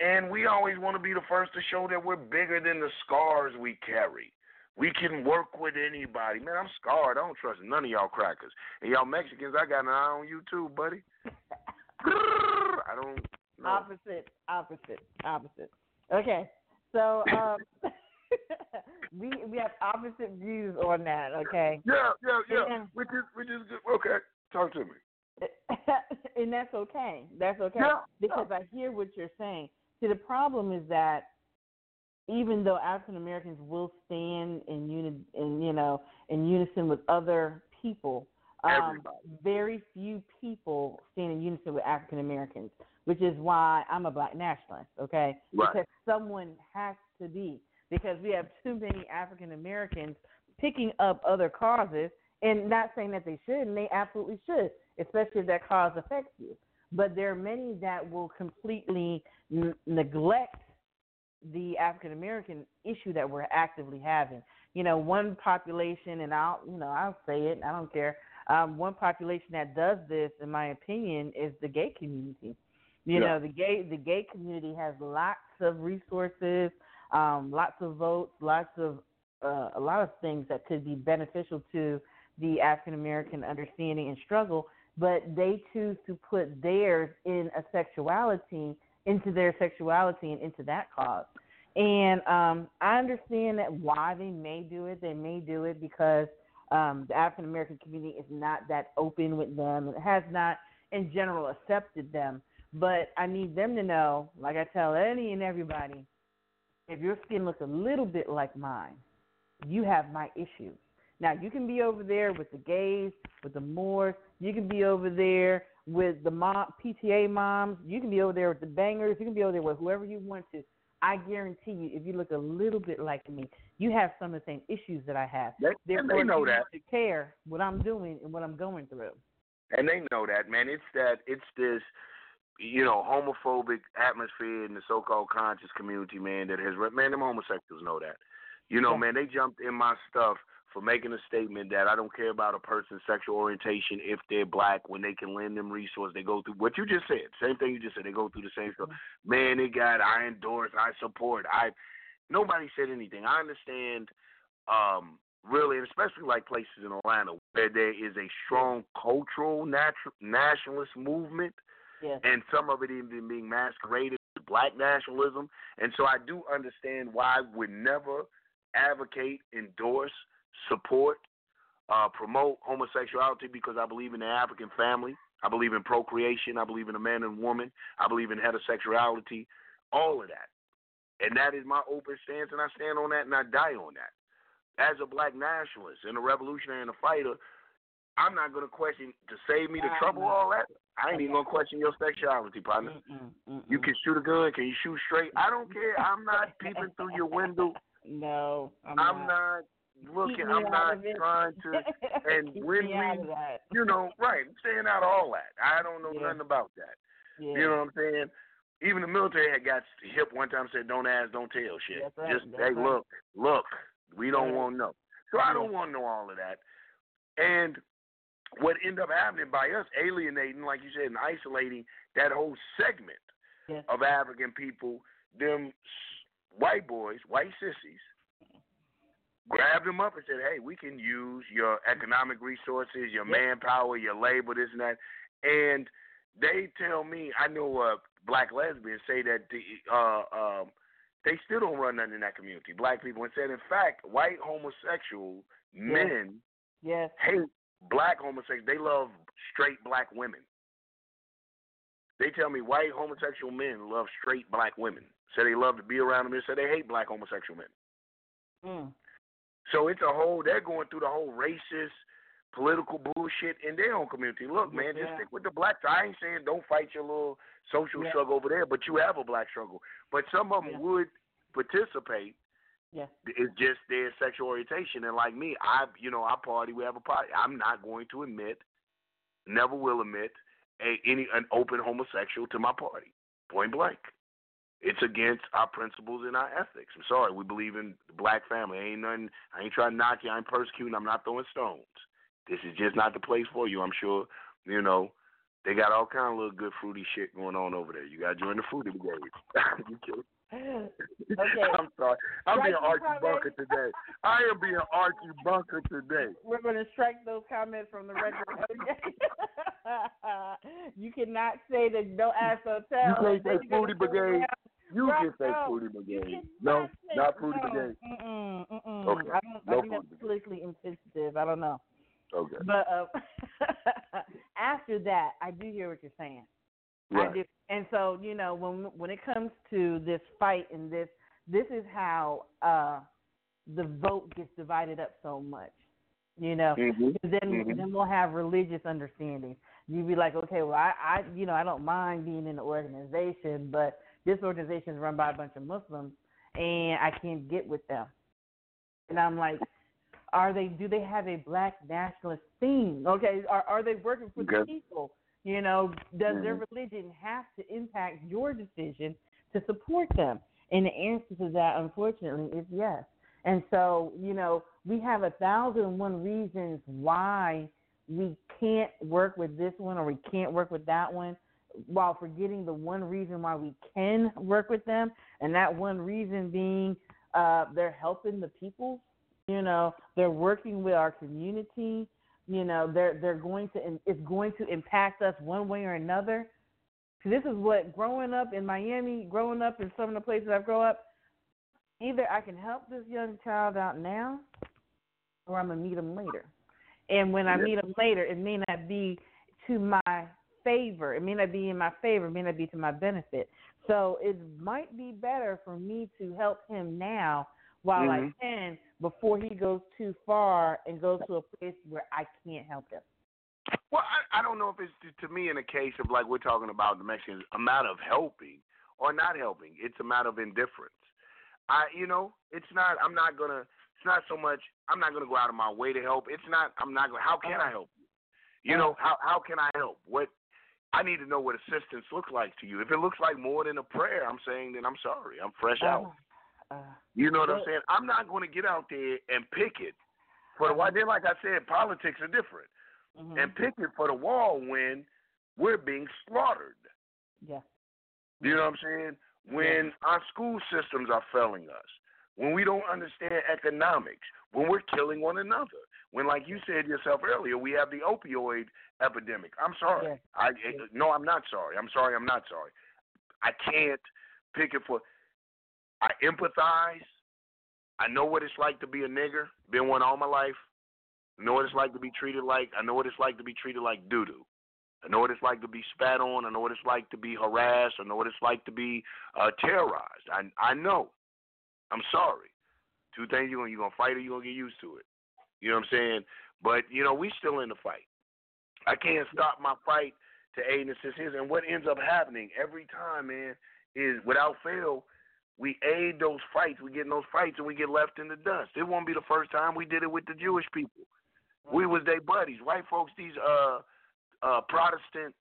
and we always want to be the first to show that we're bigger than the scars we carry. We can work with anybody. Man, I'm scarred. I don't trust none of y'all crackers. And y'all Mexicans, I got an eye on you too, buddy. I don't know. Opposite, opposite, opposite. Okay, so um, we we have opposite views on that. Okay. Yeah, yeah, yeah. Yeah. Which is which is good. Okay, talk to me. and that's okay. That's okay. Yeah, Because I hear what you're saying. See, the problem is that even though African Americans will stand in uni- in you know in unison with other people, um, very few people stand in unison with African Americans, which is why I'm a black nationalist. Okay, Right. because someone has to be because we have too many African Americans picking up other causes and not saying that they should, and they absolutely should, especially if that cause affects you. But there are many that will completely n- neglect the African American issue that we're actively having. You know, one population, and I'll, you know, I'll say it, I don't care. Um, one population that does this, in my opinion, is the gay community. You Yeah. know, the gay the gay community has lots of resources, um, lots of votes, lots of uh, a lot of things that could be beneficial to the African American understanding and struggle, but they choose to put theirs in a sexuality into their sexuality and into that cause. And um, I understand that why they may do it. They may do it because um, the African American community is not that open with them. It has not, in general, accepted them. But I need them to know, like I tell any and everybody, if your skin looks a little bit like mine, you have my issues. Now you can be over there with the gays, with the Moors. You can be over there with the mom, PTA moms. You can be over there with the bangers. You can be over there with whoever you want to. I guarantee you, if you look a little bit like me, you have some of the same issues that I have. They, and Therefore, they know you that. have to care what I'm doing and what I'm going through. And they know that, man. It's that it's this, you know, homophobic atmosphere in the so called conscious community, man, that has man, them homosexuals know that. You know, Yeah. man, they jumped in my stuff for making a statement that I don't care about a person's sexual orientation if they're black when they can lend them resources. They go through what you just said. Same thing you just said. They go through the same stuff. Man, they got I endorse, I support. I nobody said anything. I understand um really, and especially like places in Atlanta where there is a strong cultural natu- nationalist movement, Yes. and some of it even being masqueraded as black nationalism. And so I do understand why we never advocate, endorse, support, uh, promote homosexuality because I believe in the African family. I believe in procreation. I believe in a man and woman. I believe in heterosexuality. All of that. And that is my open stance, and I stand on that and I die on that. As a black nationalist and a revolutionary and a fighter, I'm not going to question, to save me the trouble, all that, I ain't even going to question your sexuality, partner. Mm-mm, mm-mm. You mm. can shoot a gun. Can you shoot straight? I don't care. I'm not peeping through your window. No, I'm, I'm not looking. I'm not trying to. and when we- You know, right? I'm staying out of all that. I don't know Yeah. nothing about that. Yeah. You know what I'm saying? Even the military had got hip one time. Said, "Don't ask, don't tell." Shit. That's right, Just that's hey, right. look, look. We don't Right. want to know. So I don't want to know all of that. And what ended up happening by us alienating, like you said, and isolating that whole segment Yes. of African people, them white boys, white sissies, grabbed them up and said, "Hey, we can use your economic resources, your manpower, your labor, this and that." And they tell me, I know uh, black lesbians say that the uh, um, they still don't run nothing in that community. Black people, and said, in fact, white homosexual men Yes. hate black homosexuals. They love straight black women. They tell me white homosexual men love straight black women. Say they love to be around them. They say they hate black homosexual men. Mm. So it's a whole. They're going through the whole racist, political bullshit in their own community. Look, man, just stick with the blacks. I ain't saying don't fight your little social Yeah. struggle over there, but you have a black struggle. But some of them Yeah. would participate Yeah. it's just their sexual orientation. And like me, I you know I party. We have a party. I'm not going to admit, never will admit, a, any an open homosexual to my party. Point blank. It's against our principles and our ethics. I'm sorry. We believe in the black family. Ain't nothing. I ain't trying to knock you. I ain't persecuting. I'm not throwing stones. This is just not the place for you. I'm sure. You know. They got all kind of little good fruity shit going on over there. You got to join the fruity brigade. you kidding? Okay. I'm sorry. I'm being Strike Archie the Bunker today. I am being Archie Bunker today. We're going to strike those comments from the record. you cannot say that no ass or. You can't say booty Brigade. You can say booty Fruity Brigade. No, not Fruity Brigade. Okay. I don't, no I think that's politically insensitive. I don't know. Okay. But uh, after that, I do hear what you're saying. Right. I do. And so, you know, when when it comes to this fight and this, this is how uh, the vote gets divided up so much. You know, mm-hmm. then mm-hmm. then we'll have religious understandings. You'd be like, okay, well, I, I, you know, I don't mind being in the organization, but this organization is run by a bunch of Muslims, and I can't get with them. And I'm like, are they? Do they have a black nationalist theme? Okay, are are they working for the people? You know, does their Mhm. religion have to impact your decision to support them? And the answer to that, unfortunately, is yes. And so, you know, we have a thousand and one reasons why we can't work with this one or we can't work with that one while forgetting the one reason why we can work with them. And that one reason being uh, they're helping the people. You know, they're working with our community. You know, they're they're going to it's going to impact us one way or another. 'Cause this is what growing up in Miami, growing up in some of the places I've grown up, either I can help this young child out now, or I'm gonna meet him later. And when I meet him later, it may not be to my favor. It may not be in my favor. It may not be to my benefit. So it might be better for me to help him now while I Mhm. can before he goes too far and goes to a place where I can't help him. Well, I, I don't know if it's to, to me in a case of like we're talking about the Mexicans, a matter of helping or not helping. It's a matter of indifference. I, you know, it's not. I'm not gonna. Not so much. I'm not gonna go out of my way to help. It's not. I'm not gonna. How can I help you? You know, how how can I help? What I need to know what assistance looks like to you. If it looks like more than a prayer, I'm saying then I'm sorry. I'm fresh out. Uh, You know what I'm saying? I'm not going to get out there and pick it for the why. Then, like I said, politics are different, mhm. and pick it for the wall when we're being slaughtered. yeah. You know what I'm saying? When our school systems are failing us, when we don't understand economics, when we're killing one another, when, like you said yourself earlier, we have the opioid epidemic. I'm sorry. Yeah. I no, I'm not sorry. I'm sorry. I'm not sorry. I can't pick it for. I empathize. I know what it's like to be a nigger. Been one all my life. I know what it's like to be treated like. I know what it's like to be treated like doo doo. I know what it's like to be spat on. I know what it's like to be harassed. I know what it's like to be uh, terrorized. I I know. I'm sorry. Two things you're gonna you gonna fight or you're gonna get used to it. You know what I'm saying? But you know we still in the fight. I can't stop my fight to aid and assist his. And what ends up happening every time, man, is without fail, we aid those fights. We get in those fights and we get left in the dust. It won't be the first time we did it with the Jewish people. We was their buddies. White folks, these uh uh Protestant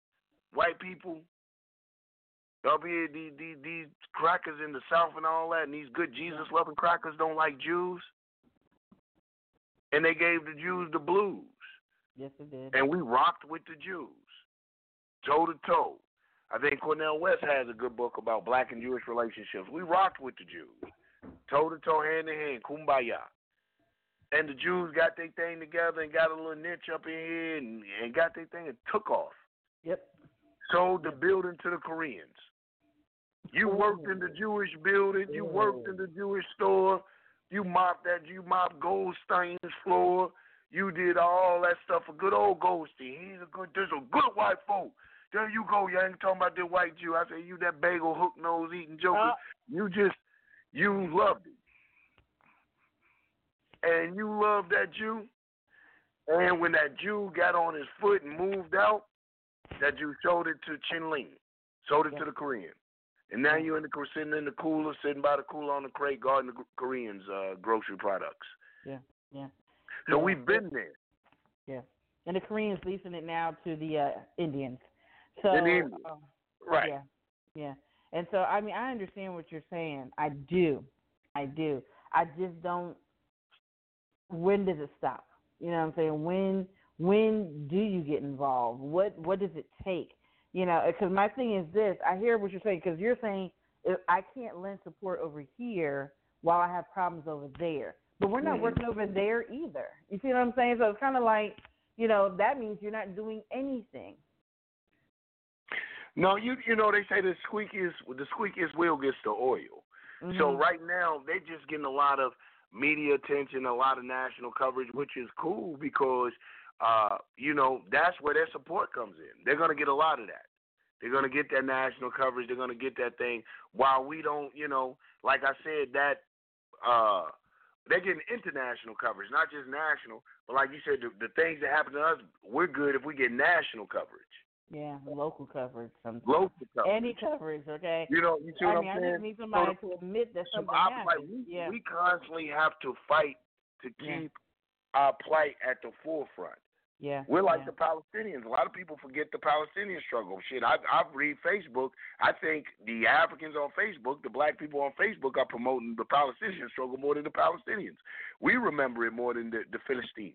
white people, up here, these, these these crackers in the South and all that, and these good Jesus loving crackers don't like Jews. And they gave the Jews the blues. Yes, it did. And we rocked with the Jews, toe to toe. I think Cornel West has a good book about black and Jewish relationships. We rocked with the Jews, toe to toe, hand in hand, kumbaya. And the Jews got their thing together and got a little niche up in here and, and got their thing and took off. Yep. Sold the building to the Koreans. You worked in the Jewish building. You worked in the Jewish store. You mopped that. You mopped Goldstein's floor. You did all that stuff for good old Goldstein. He's a good. There's a good white folk. There you go. You ain't talking about the white Jew. I say you that bagel hook nose eating joker. Uh, you just you loved it, and you loved that Jew. And when that Jew got on his foot and moved out, that Jew showed it to Chin Ling, sold it Yeah. to the Korean. And now you're in the sitting in the cooler, sitting by the cooler on the crate, guarding the Koreans' uh, grocery products. Yeah. Yeah. So Yeah. we've been there. Yeah. And the Koreans leasing it now to the uh, Indians. So the Indians. um, Right. Yeah. Yeah. And so I mean I understand what you're saying. I do. I do. I just don't when does it stop? You know what I'm saying? When when do you get involved? What what does it take? You know, because my thing is this. I hear what you're saying because you're saying if I can't lend support over here while I have problems over there. But we're not Mhm. working over there either. You see what I'm saying? So it's kind of like, you know, that means you're not doing anything. No, you you know they say the squeakiest the squeakiest wheel gets the oil. So Mhm. right now they're just getting a lot of media attention, a lot of national coverage, which is cool because uh, you know, that's where their support comes in. They're going to get a lot of that. They're going to get that national coverage. They're going to get that thing. While we don't, you know, like I said, that uh, they're getting international coverage, not just national. But like you said, the, the things that happen to us, we're good if we get national coverage. Yeah, local coverage. Sometimes. Local coverage. Any coverage, okay? You know, you see what I mean, am I saying? just need somebody So- to admit that So something I- happened. like, we, yeah. we constantly have to fight to Yeah. keep our plight at the forefront. Yeah. We're like yeah. the Palestinians. A lot of people forget the Palestinian struggle. Shit, I I read Facebook. I think the Africans on Facebook, the black people on Facebook, are promoting the Palestinian struggle more than the Palestinians. We remember it more than the, the Philistine.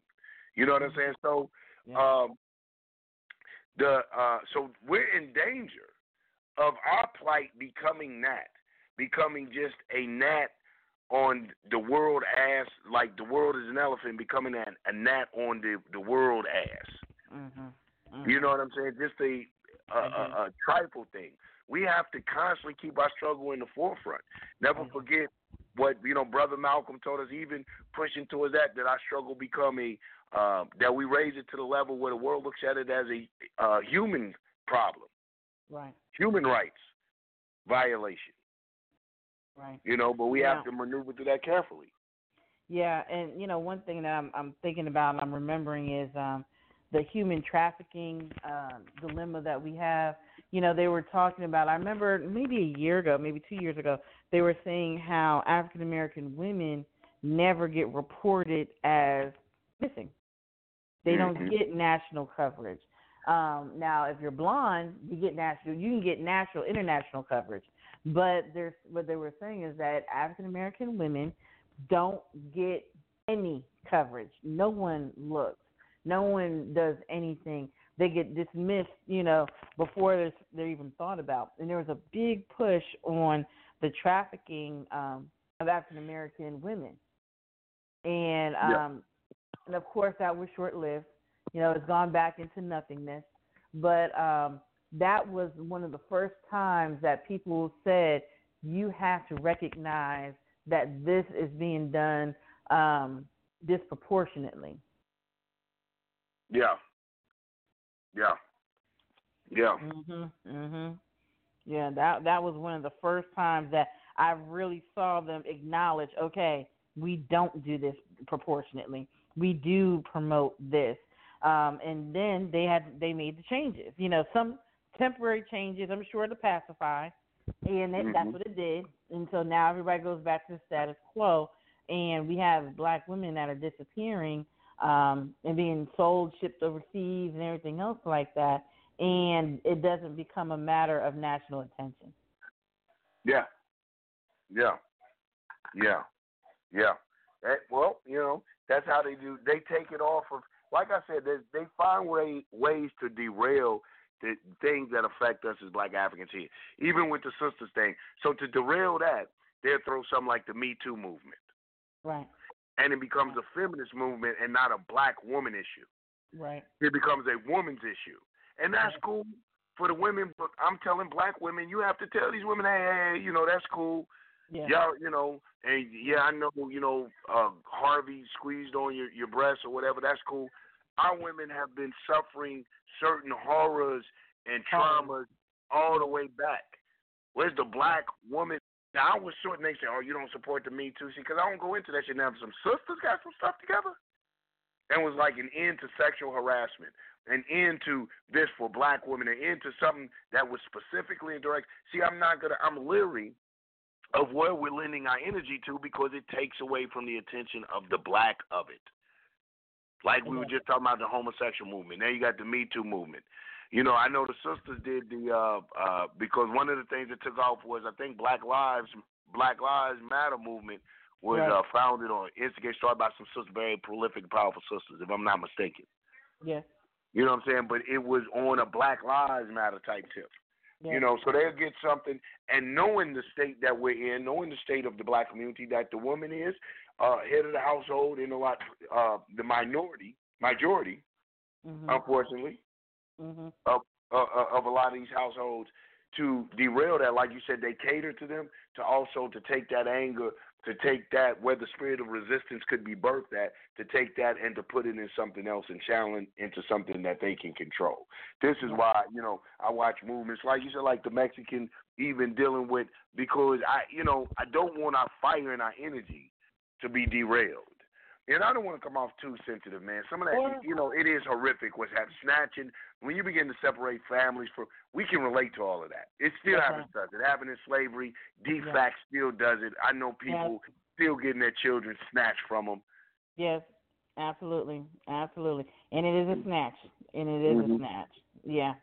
You know what I'm saying? So, Yeah. um, the uh, so we're in danger of our plight becoming that, becoming just a gnat on the world ass, like the world is an elephant, becoming a, a gnat on the the world ass. Mhm. You know what I'm saying? Just a a, a, a trifle thing. We have to constantly keep our struggle in the forefront. Never Mhm. forget what you know. Brother Malcolm told us, even pushing towards that, that our struggle become a uh, that we raise it to the level where the world looks at it as a uh, human problem, Right. human rights violation. Right. You know, but we Yeah. have to maneuver through that carefully. Yeah, and you know one thing that I'm I'm thinking about and I'm remembering is um the human trafficking um dilemma that we have. You know, they were talking about I remember maybe a year ago, maybe 2 years ago, they were saying how African American women never get reported as missing. They don't Mhm. get national coverage. Um now if you're blonde, you get national you can get national international coverage. But there's what they were saying is that African American women don't get any coverage. No one looks. No one does anything. They get dismissed, you know, before they're, even thought about. And there was a big push on the trafficking um, of African American women, and Yeah. um, and of course that was short lived. You know, it's gone back into nothingness. But um, that was one of the first times that people said you have to recognize that this is being done um, disproportionately. Yeah. Yeah. Yeah. Mhm. Mhm. Yeah, that that was one of the first times that I really saw them acknowledge, okay, we don't do this proportionately. We do promote this. Um, and then they had they made the changes. You know, some temporary changes, I'm sure to pacify, and it, that's what it did. And so now everybody goes back to the status quo, and we have black women that are disappearing um, and being sold, shipped overseas, and everything else like that. And it doesn't become a matter of national attention. Yeah. Yeah. Yeah. Yeah. That, well, you know, that's how they do. They take it off of, like I said, they, they find way, ways to derail the things that affect us as black Africans here, even with the sisters thing. So to derail that, they'll throw something like the Me Too movement. Right. And it becomes a feminist movement and not a black woman issue. Right. It becomes a woman's issue. And that's Right. cool for the women, but I'm telling black women, you have to tell these women, hey, hey, you know, that's cool. Yeah. Y'all, you know, and yeah, I know, you know, uh, Harvey squeezed on your your breast or whatever. That's cool. Our women have been suffering certain horrors and traumas all the way back. Where's the black woman? Now I was sort and they say, oh, you don't support the Me Too, see, because I don't go into that shit. Now some sisters got some stuff together, and was like an end to sexual harassment, an end to this for black women, an end to something that was specifically and direct. See, I'm not gonna. I'm leery of where we're lending our energy to because it takes away from the attention of the black of it. Like we were just talking about the homosexual movement. Now you got the Me Too movement. You know, I know the sisters did the uh uh because one of the things that took off was I think Black Lives Black Lives Matter movement was Right. uh founded or instigated started by some sisters, very prolific, powerful sisters, if I'm not mistaken. Yes. You know what I'm saying? But it was on a Black Lives Matter type tip. Yes. You know, so they'll get something, and knowing the state that we're in, knowing the state of the black community that the woman is uh, head of the household in a lot, uh, the minority, majority, Mhm. unfortunately, Mhm. of uh, uh, of a lot of these households, to derail that, like you said, they cater to them to also to take that anger to take that where the spirit of resistance could be birthed at, to take that and to put it in something else and challenge into something that they can control. This is why, you know, I watch movements like you said, like the Mexican even dealing with because I you know, I don't want our fire and our energy to be derailed. And I don't want to come off too sensitive, man. Some of that, Or- you know, it is horrific what's happening. Snatching, when you begin to separate families from, we can relate to all of that. It still That's happens to us. It happened in slavery. DFACS still does it. I know people still getting their children snatched from them. Yes, absolutely, absolutely, and it is a snatch, and it is Mhm. a snatch. Yeah,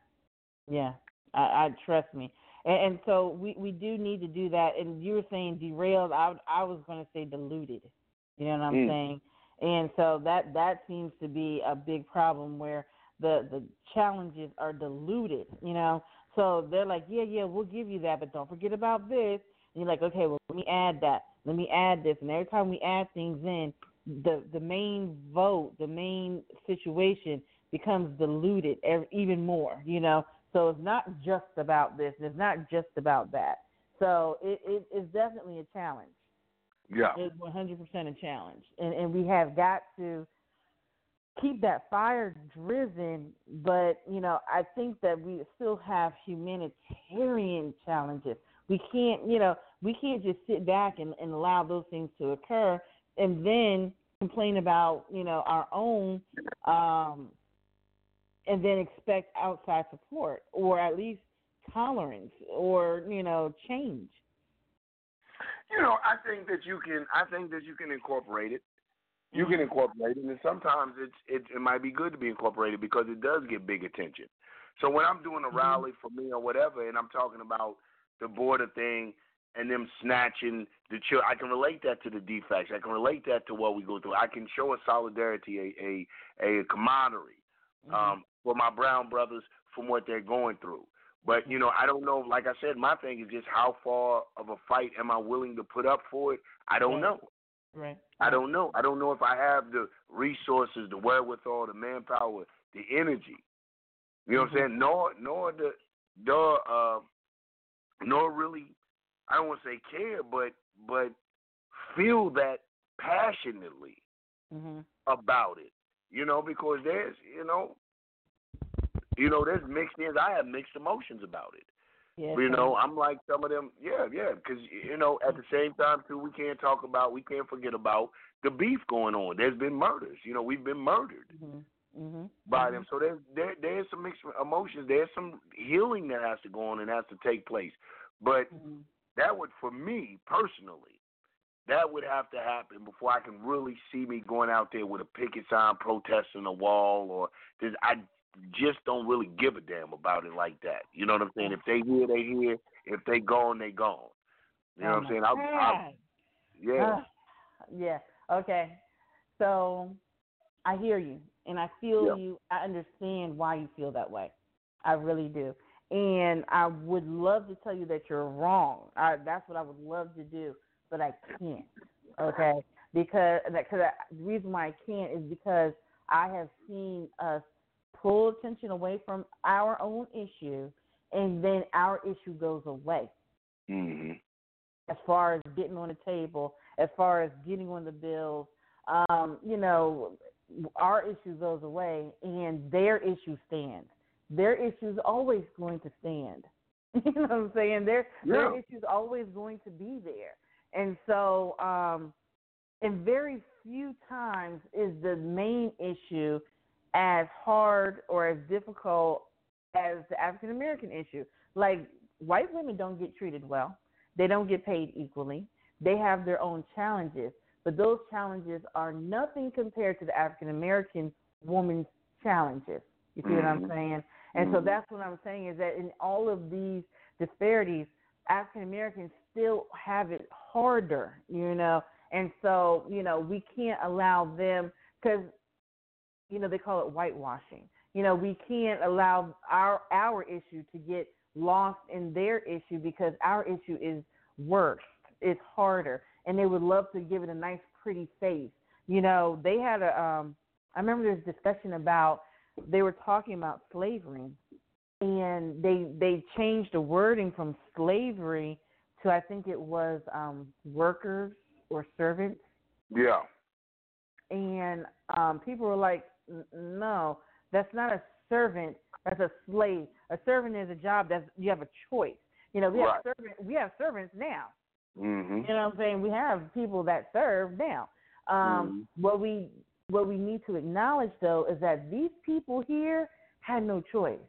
yeah. I, I trust me, and, and so we we do need to do that. And you were saying derailed. I I was going to say diluted. You know what I'm Mm. saying? And so that that seems to be a big problem where the the challenges are diluted. You know, so they're like, yeah, yeah, we'll give you that, but don't forget about this. And you're like, okay, well, let me add that. Let me add this. And every time we add things in, the the main vote, the main situation becomes diluted ev- even more. You know, so it's not just about this. And it's not just about that. So it, it is definitely a challenge. Yeah. It's 100% a challenge, and and we have got to keep that fire driven. But you know, I think that we still have humanitarian challenges. We can't, you know, we can't just sit back and, and allow those things to occur, and then complain about, you know, our own, um, and then expect outside support or at least tolerance or you know change. You know, I think that you can. I think that you can incorporate it. You can incorporate it, and sometimes it's it, it might be good to be incorporated because it does get big attention. So when I'm doing a Mhm. rally for me or whatever, and I'm talking about the border thing and them snatching the child, I can relate that to the DFACS. I can relate that to what we go through. I can show a solidarity, a a, a camaraderie um, for my brown brothers from what they're going through. But you know, I don't know. Like I said, my thing is just how far of a fight am I willing to put up for it? I don't Right. know. Right. I don't know. I don't know if I have the resources, the wherewithal, the manpower, the energy. You know what I'm saying? Nor nor the nor uh nor really I don't want to say care, but but feel that passionately hmm about it. You know, because there's you know you know, there's mixed ends. I have mixed emotions about it. Yes, You know. I'm like some of them. Yeah, yeah. Because you know, at the same time too, we can't talk about, we can't forget about the beef going on. There's been murders. You know, we've been murdered Mhm. Mhm. by Mhm. them. So there's there there's some mixed emotions. There's some healing that has to go on and has to take place. But Mhm. that would, for me personally, that would have to happen before I can really see me going out there with a picket sign protesting a wall or this. I just don't really give a damn about it like that. You know what I'm saying? If they here, they here. If they gone, they gone. You know Oh what I'm saying? I, I, yeah. Ah, yeah. Okay. So I hear you and I feel Yeah. you. I understand why you feel that way. I really do. And I would love to tell you that you're wrong. I, that's what I would love to do, but I can't. Okay? Because that cause I, the reason why I can't is because I have seen us pull attention away from our own issue and then our issue goes away hmm as far as getting on the table, as far as getting on the bills. Um, you know, our issue goes away and their issue stands. Their issue is always going to stand. you know what I'm saying? Their their issue is always going to be there. And so, um, and very few times is the main issue as hard or as difficult as the African American issue. Like white women don't get treated well. They don't get paid equally. They have their own challenges, but those challenges are nothing compared to the African American woman's challenges. You see what I'm Mhm. saying? And so Mhm. that's what I'm saying is that in all of these disparities, African Americans still have it harder, you know. And so, you know, we can't allow them because, you know, they call it whitewashing. You know, we can't allow our our issue to get lost in their issue because our issue is worse, it's harder, and they would love to give it a nice, pretty face. You know, they had a. Um, I remember there was discussion about they were talking about slavery, and they they changed the wording from slavery to I think it was um, workers or servants. Yeah. And um, people were like, no, that's not a servant. That's a slave. A servant is a job that you have a choice. You know, we Right. have servant, we have servants now. hmm You know what I'm saying? We have people that serve now. Um, What we what we need to acknowledge though is that these people here had no choice.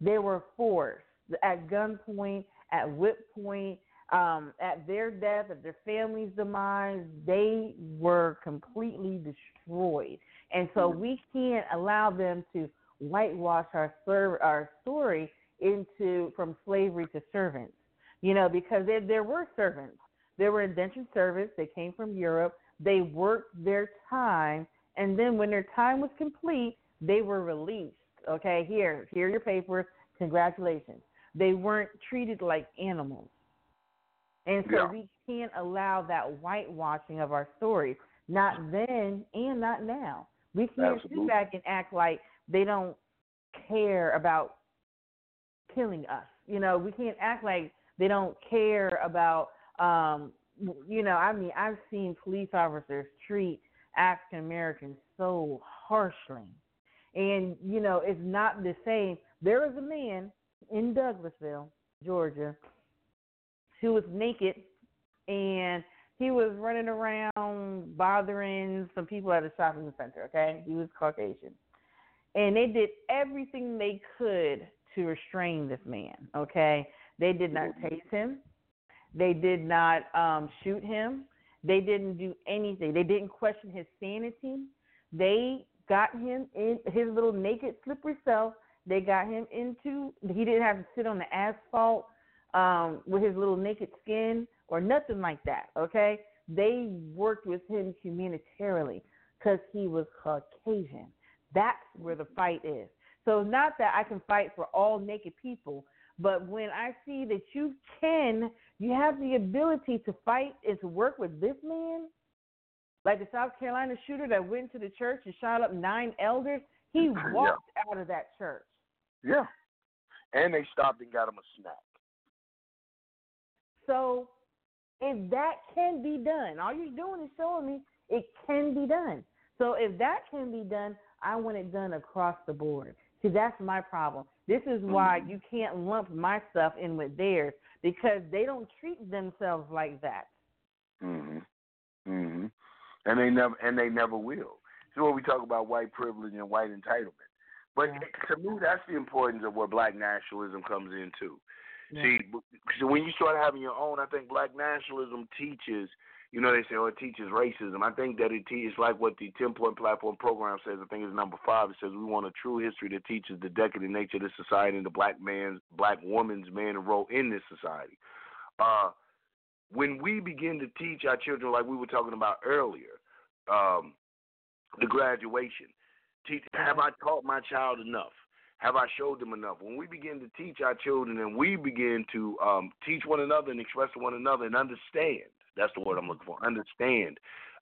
They were forced at gunpoint, at whip point, um, at their death, at their family's demise. They were completely destroyed, and so mm-hmm. we can't allow them to whitewash our ser- our story into from slavery to servants. You know, because there there were servants. There were indentured servants. They came from Europe. They worked their time, and then when their time was complete, they were released. Okay, here, here are your papers. Congratulations. They weren't treated like animals, and so Yeah. we can't allow that whitewashing of our stories. Not then and not now. We can't Absolutely. sit back and act like they don't care about killing us. You know, we can't act like they don't care about um you know, I mean, I've seen police officers treat African Americans so harshly. And, you know, it's not the same. There was a man in Douglasville, Georgia, who was naked and he was running around bothering some people at a shopping center, okay? He was Caucasian. And they did everything they could to restrain this man, okay? They did not tase him. They did not um, shoot him. They didn't do anything. They didn't question his sanity. They got him in his little naked, slippery self. They got him into. He didn't have to sit on the asphalt um, with his little naked skin or nothing like that. Okay, they worked with him humanitarily because he was Caucasian. That's where the fight is. So not that I can fight for all naked people, but when I see that you can, you have the ability to fight and to work with this man, like the South Carolina shooter that went to the church and shot up nine elders, he Yeah. walked out of that church. Yeah. And they stopped and got him a snack. So if that can be done, all you're doing is showing me it can be done. So if that can be done, I want it done across the board. See, that's my problem. This is why you can't lump my stuff in with theirs because they don't treat themselves like that. Mhm. Mhm. And they never and they never will. So when we talk about white privilege and white entitlement. But Yeah. to me, that's the importance of where black nationalism comes in too. Yeah. See, so when you start having your own, I think black nationalism teaches. You know, they say, oh, it teaches racism. I think that it teaches like what the ten point platform program says. I think it's number five. It says we want a true history that teaches the decadent nature of this society and the black man's, black woman's man role in this society. Uh, when we begin to teach our children, like we were talking about earlier, um, the graduation. Teach, have I taught my child enough? Have I showed them enough? When we begin to teach our children and we begin to um, teach one another and express to one another and understand, that's the word I'm looking for, understand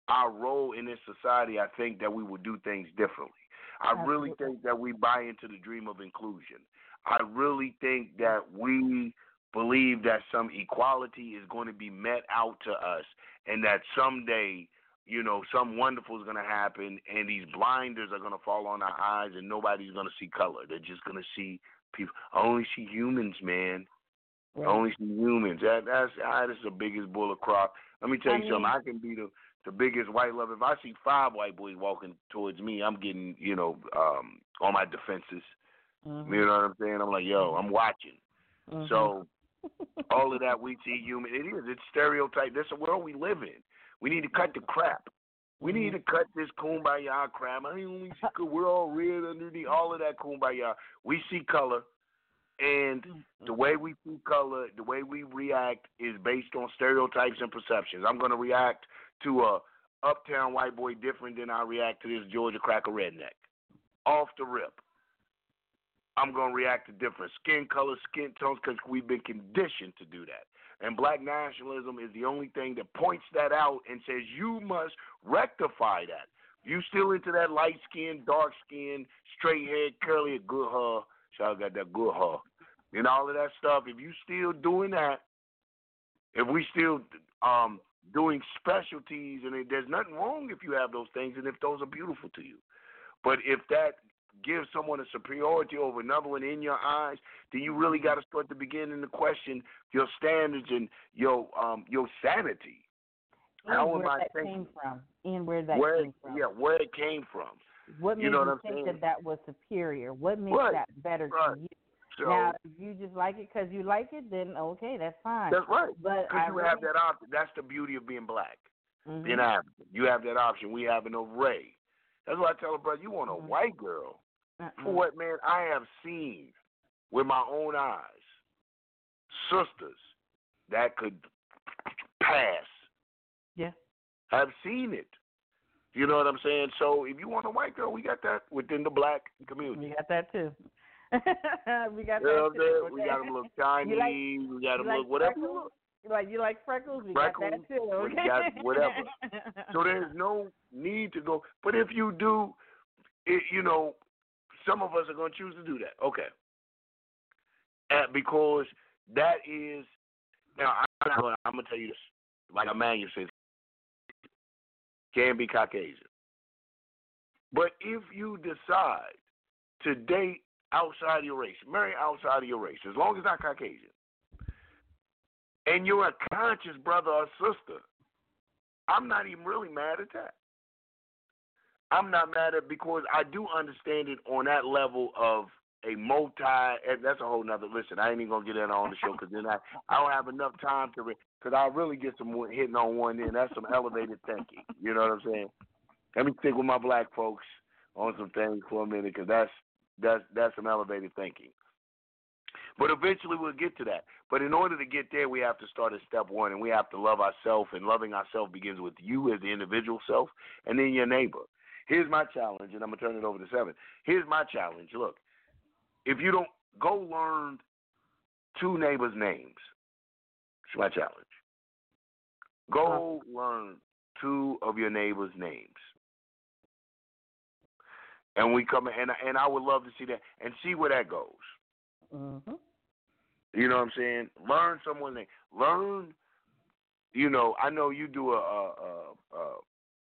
our role in this society, I think that we will do things differently. I really think that we buy into the dream of inclusion. I really think that we believe that some equality is going to be met out to us and that someday you know, something wonderful is going to happen, and these blinders are going to fall on our eyes, and nobody's going to see color. They're just going to see people. I only see humans, man. I only see humans. That, that's ah, that's the biggest bull of crop. Let me tell I you something. I can be the the biggest white lover. If I see five white boys walking towards me, I'm getting you know um on my defenses. Mhm. You know what I'm saying? I'm like, yo, I'm watching. Mhm. So all of that we see human. It is. It's stereotype. That's the world we live in. We need to cut the crap. We need mm-hmm. to cut this kumbaya crap. I see we're all red underneath all of that kumbaya. We see color, and mm-hmm. the way we see color, the way we react is based on stereotypes and perceptions. I'm going to react to a uptown white boy different than I react to this Georgia cracker redneck. Off the rip. I'm going to react to different skin colors, skin tones, because we've been conditioned to do that. And black nationalism is the only thing that points that out and says you must rectify that. You still into that light skin, dark skin, straight hair, curly, good hair. Child got that good hair. And all of that stuff. If you still doing that, if we still um doing specialties, and it, there's nothing wrong if you have those things, and if those are beautiful to you. But if that gives someone a superiority over another one in your eyes, then you really got to start to begin to question your standards and your um your sanity. And How where am I that thinking? came from, and where that where came from. yeah, where it came from. What made You know you what I'm think saying? that that was superior? What makes Right, that better right. to you? So now, if you just like it because you like it, then okay, that's fine. that's right. but Because you have that option. That's the beauty of being black, Mhm. being African. You have that option. We have an array. That's why I tell a brother, you want a Mhm. white girl. Uh-uh. For what, man? I have seen with my own eyes sisters that could pass. Yeah. I've seen it. You know what I'm saying? So if you want a white girl, we got that within the black community. We got that too. we got You know that too. We got them look Chinese. You like- we got them like look whatever. freckles? like you like freckles? We got Freckles, that too. we Okay. got whatever. So there's no need to go. But if you do, it, you know, some of us are going to choose to do that. Okay. Uh, because that is now. I'm, gonna- I'm going to tell you this. Like a man, you said, can be Caucasian. But if you decide to date outside of your race, marry outside of your race, as long as not Caucasian, and you're a conscious brother or sister, I'm not even really mad at that. I'm not mad at because I do understand it on that level of a multi. And that's a whole nother. Listen, I ain't even gonna get that on the show because then I I don't have enough time to because I really get some hitting on one end. That's some elevated thinking. You know what I'm saying? Let me stick with my black folks on some things for a minute because that's that's that's some elevated thinking. But eventually we'll get to that. But in order to get there, we have to start at step one, and we have to love ourselves. And loving ourselves begins with you as the individual self, and then your neighbor. Here's my challenge, and I'm gonna turn it over to Seven. Here's my challenge. Look, if you don't go learn two neighbors' names, it's my challenge. Go learn two of your neighbors' names. And we come and and I would love to see that and see where that goes. hmm You know what I'm saying? Learn someone's name. Learn. You know, I know you do a a a, a,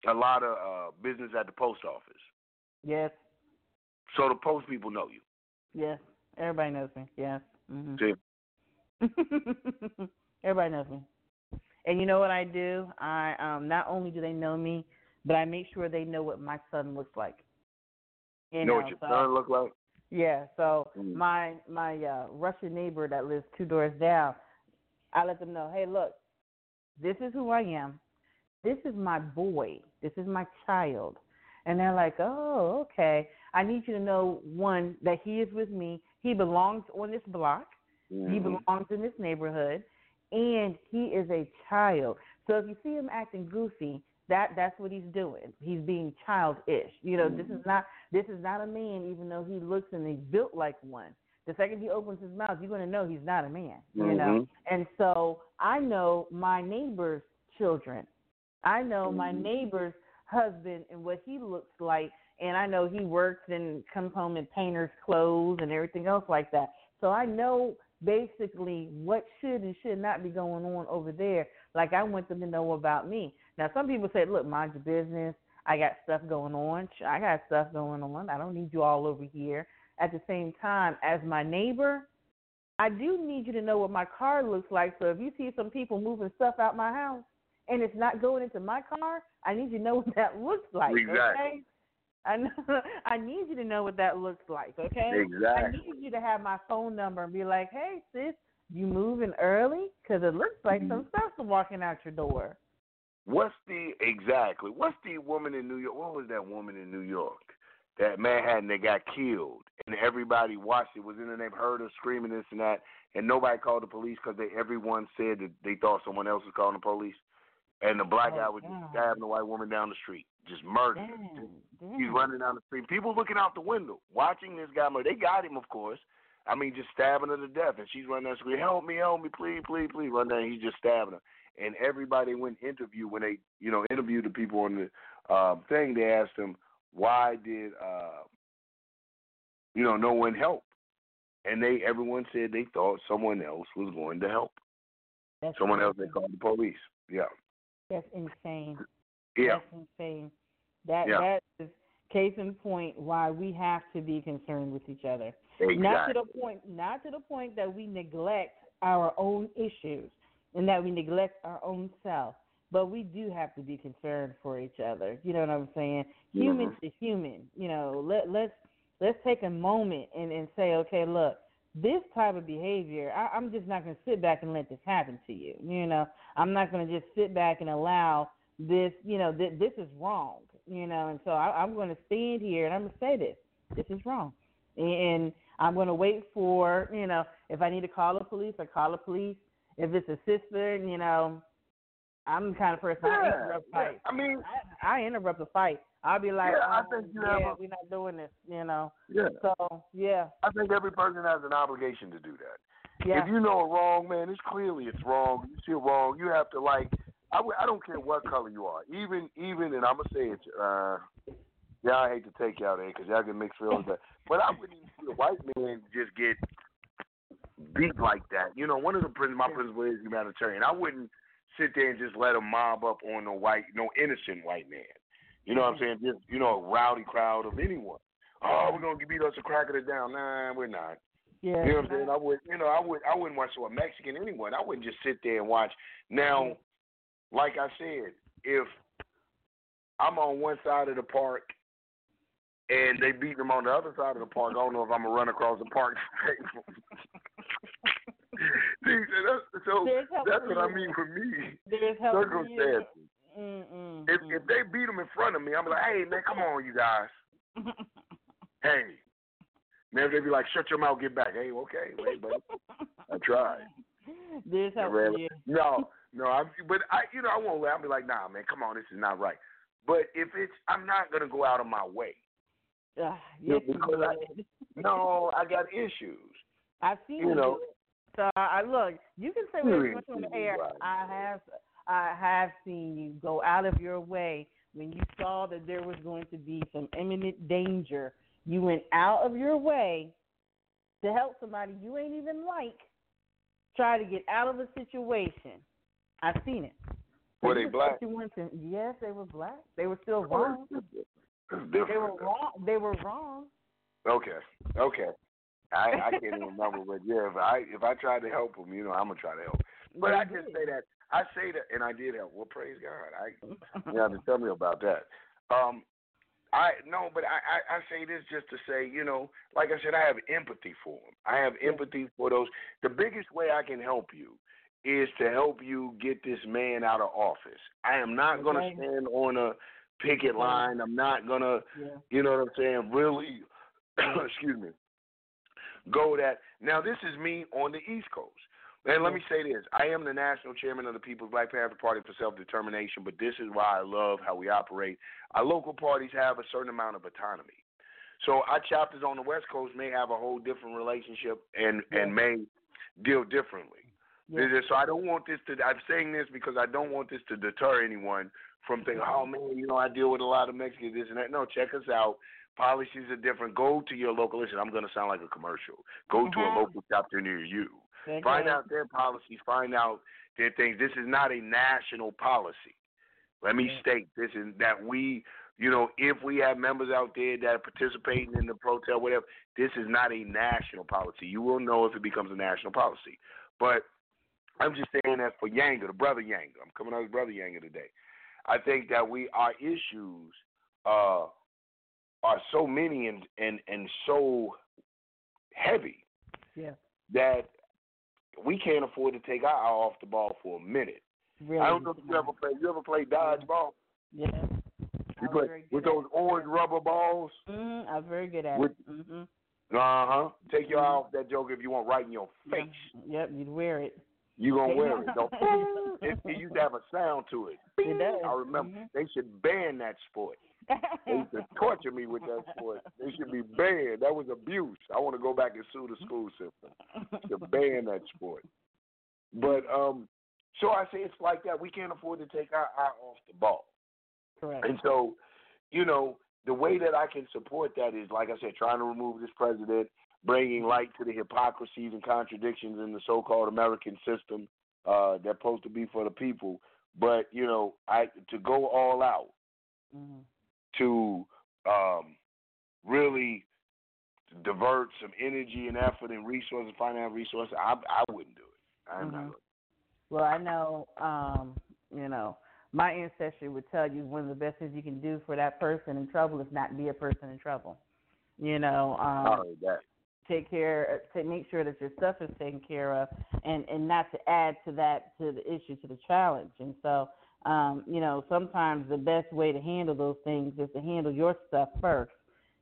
a lot of uh, business at the post office, Yes. so the post people know you. Yes. Everybody knows me. Yes. hmm See, Everybody knows me. And you know what I do? I um not only do they know me, but I make sure they know what my son looks like. You you know what your so, son look like? Yeah, so Mm. my my uh Russian neighbor that lives two doors down, I let them know, hey, look, this is who I am. This is my boy. This is my child. And they're like, oh, okay. I need you to know one that he is with me. He belongs on this block. He Mhm. belongs in this neighborhood, and he is a child. So if you see him acting goofy, that that's what he's doing. He's being childish. You know, this is not this is not a man, even though he looks and he's built like one. The second he opens his mouth, you're going to know he's not a man. You know, Mhm. and so I know my neighbor's children. I know my Mhm. neighbor's husband and what he looks like, and I know he works and comes home in painter's clothes and everything else like that. So I know basically what should and should not be going on over there. Like I want them to know about me. Now some people say, "Look, mind your business. I got stuff going on. I got stuff going on. I don't need you all over here." At the same time, as my neighbor, I do need you to know what my car looks like. So if you see some people moving stuff out my house and it's not going into my car, I need you to know what that looks like. Exactly. Okay? I know, I need you to know what that looks like. Okay. Exactly. I need you to have my phone number and be like, "Hey, sis, you moving early? Because it looks like some Mm-hmm. stuff's walking out your door." What's the exactly? What's the woman in New York? What was that woman in New York? That Manhattan that got killed, and everybody watched it. Was in the name, heard her screaming this and that, and nobody called the police because they everyone said that they thought someone else was calling the police, and the black Oh, guy was just stabbing the white woman down the street, just murdered. her. Damn, damn. He's running down the street. People looking out the window, watching this guy murder. They got him, of course. I mean, just stabbing her to death, and she's running down the street. Help me, help me, please, please, please. Run down. He's just stabbing her. And everybody went interview when they, you know, interviewed the people on the um, thing. They asked them why did, uh, you know, no one help? And they, everyone said they thought someone else was going to help. That's Someone else they called the police. Yeah. That's insane. Yeah. That's insane. That Yeah. that is case in point why we have to be concerned with each other. Exactly. Not to the point not to the point that we neglect our own issues and that we neglect our own self. But we do have to be concerned for each other. You know what I'm saying? Human Mhm. to human. You know, let let's let's take a moment and, and say, okay, look, this type of behavior, I, I'm just not going to sit back and let this happen to you. You know, I'm not going to just sit back and allow this. You know, th- this is wrong. You know, and so I, I'm going to stand here and I'm going to say this. This is wrong, and I'm going to wait for you know if I need to call the police, I call the police. If it's a sister, you know, I'm the kind of person I Yeah, interrupt yeah. fights. I mean, I, I interrupt a fight. I'll be like, Yeah, I um, think you yeah, have a- we're not doing this. You know, yeah. so yeah, I think every person has an obligation to do that. Yeah. If you know it's wrong, man, it's clearly it's wrong. You see it wrong, you have to like. I w- I don't care what color you are. Even even, and I'm gonna say it. Uh, yeah, I hate to take y'all there because y'all get mixed feelings. But, but I wouldn't even see a white man just get beat like that. You know, one of the prin- my principles is humanitarian. I wouldn't sit there and just let a mob up on no white, no innocent white man. You know what I'm saying? Just you know, a rowdy crowd of anyone. Oh, we're gonna beat us a crack of it down. Nah, we're not. Yeah. You know what I'm saying? I would, you know, I would, I wouldn't watch a Mexican anyone. I wouldn't just sit there and watch. Now, mm-hmm. like I said, if I'm on one side of the park and they beat them on the other side of the park, I don't know if I'm gonna run across the park. So that's what I mean for me. There's help for you. Circumstances. If if they beat them in front of me, I'm like, hey man, come on, you guys. Hey, if they be like, shut your mouth, get back. Hey, okay, wait, buddy, I tried. Really? for. No, no, I'm, but I, you know, I won't. I'll be like, nah, man, come on, this is not right. But if it's, I'm not gonna go out of my way. Yeah, yes, you because I- No, I got issues. I've seen you you. know. So I look. You can say whatever you want on the air. Hmm, right. I have, I have seen you go out of your way when you saw that there was going to be some imminent danger. You went out of your way to help somebody you ain't even like. Try to get out of a situation. I've seen it. Were they black? You went to, yes, they were black. They were still Oh, wrong. They were wrong. They were wrong. Okay, okay. I I can't even remember, but yeah, if I if I try to help them, you know, I'm gonna try to help. But They I just did. say that I say that, and I did help. Well, praise God. I you have to tell me about that. Um, I no, but I, I I say this just to say, you know, like I said, I have empathy for them. I have empathy for those. The biggest way I can help you is to help you get this man out of office. I am not going to stand on a picket line. I'm not going to Yeah. you know what I'm saying? Really, excuse me. Go that. Now, this is me on the East Coast. And let me say this I am the national chairman of the People's Black Panther Party for Self Determination, but this is why I love how we operate. Our local parties have a certain amount of autonomy. So our chapters on the West Coast may have a whole different relationship and, and may deal differently. Yeah. So I don't want this to. I'm saying this because I don't want this to deter anyone from thinking, "Oh man, you know, I deal with a lot of Mexicans, this and that." No, check us out. Policies are different. Go to your local. Listen, I'm going to sound like a commercial. Go to a Mhm. local chapter near you. Find out their policies. Find out their things. This is not a national policy. Let me Yeah. state this is that we, you know, if we have members out there that are participating in the protest, whatever, this is not a national policy. You will know if it becomes a national policy. But I'm just saying that for Yanga, the brother Yanga. I'm coming out as brother Yanga today. I think that we our issues uh, are so many and, and, and so heavy Yeah. that we can't afford to take our eye off the ball for a minute. Really. I don't know if you ever play. You ever play dodgeball? Yeah. You play with those orange rubber balls. Mm-hmm. I was very good at With- it. Mm-hmm. Uh huh. Take your eye off that joke if you want right in your face. Yep, you'd wear it. You gonna wear it? Don't. it, it used to have a sound to it. It does. I remember Mhm. they should ban that sport. They used to torture me with that sport. They should be banned. That was abuse. I want to go back and sue the school system to ban that sport. But um, so I say it's like that. We can't afford to take our eye off the ball. Correct. And so, you know, the way that I can support that is, like I said, trying to remove this president, bringing light to the hypocrisies and contradictions in the so-called American system uh, that's supposed to be for the people, But you know, I to go all out Mhm. To um, really divert some energy and effort and resources, financial resources, I I wouldn't do it. I'm not. Mhm. Well, I know, um, you know, my ancestry would tell you one of the best things you can do for that person in trouble is not be a person in trouble. You know, um, that. take care to make sure that your stuff is taken care of and and not to add to that to the issue to the challenge and so um you know sometimes the best way to handle those things is to handle your stuff first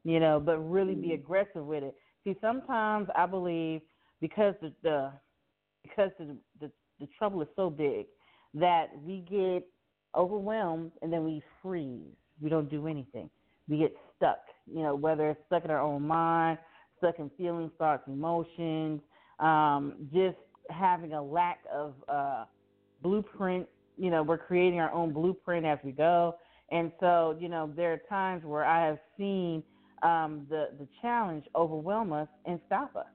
you know but really be aggressive with it. See sometimes i believe because the, the because the, the the trouble is so big that we get overwhelmed and then we freeze. We don't do anything. We get stuck you know whether it's stuck in our own mind stuck in feelings, thoughts, emotions, um, just having a lack of uh, blueprint. You know, we're creating our own blueprint as we go. And so, you know, there are times where I have seen um, the the challenge overwhelm us and stop us.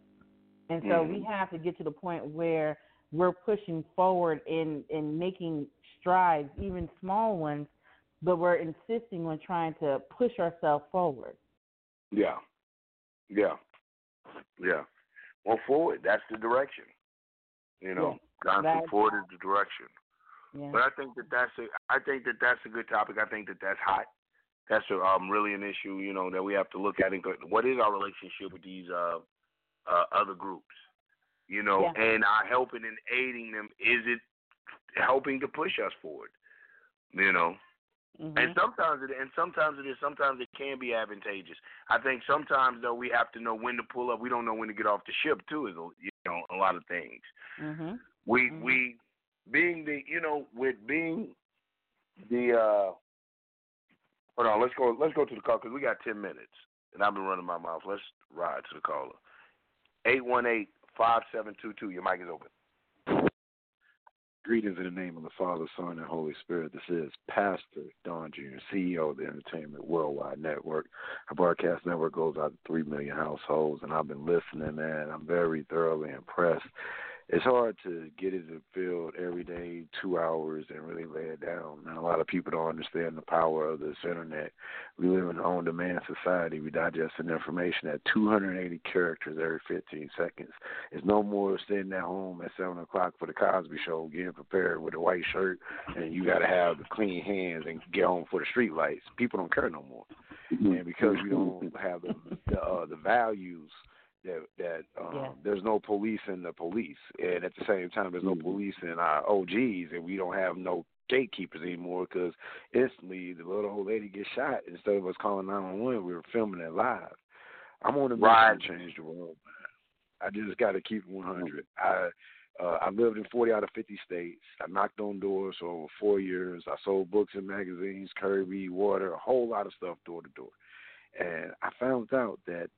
And so we have to get to the point where we're pushing forward in in making strides, even small ones, but we're insisting on trying to push ourselves forward. Yeah. Yeah. Yeah. Well, forward. That's the direction. You know, That's- forward is the direction. Yeah. But I think that that's a. I think that that's a good topic. I think that that's hot. That's a, um really an issue. You know that we have to look at and go, what is our relationship with these uh, uh other groups. You know, Yeah. and our helping and aiding them. Is it helping to push us forward? You know. Mhm. And sometimes it and sometimes it is sometimes it can be advantageous. I think sometimes though we have to know when to pull up. We don't know when to get off the ship too. Is a, you know a lot of things. Mhm. We Mhm. we being the you know with being the uh hold on let's go let's go to the call because we got ten minutes and I've been running my mouth. Let's ride to the caller. Eight one eight five seven two two. Your mic is open. Greetings in the name of the Father, Son, and Holy Spirit. This is Pastor Don Jr., CEO of the Entertainment Worldwide Network. Our broadcast network goes out to 3 million households, and I've been listening, man. I'm very thoroughly impressed. It's hard to get in the field every day, two hours, and really lay it down. And a lot of people don't understand the power of this internet. We live in an on demand society. We digest information at 280 characters every 15 seconds. It's no more sitting at home at 7 o'clock for the Cosby Show, getting prepared with a white shirt, and you got to have clean hands and get home for the street lights. People don't care no more. And because we don't have the the, uh, the values that that um, Yeah. there's no police in the police, and at the same time there's no police in our OGs, and we don't have no gatekeepers anymore because instantly the little old lady gets shot instead of us calling 911, we were filming it live. I'm on a mission Right. to change the world, man. I just got to keep it 100. I uh, I lived in 40 out of 50 states. I knocked on doors for over four years. I sold books and magazines, Kirby, water, a whole lot of stuff door to door. And I found out that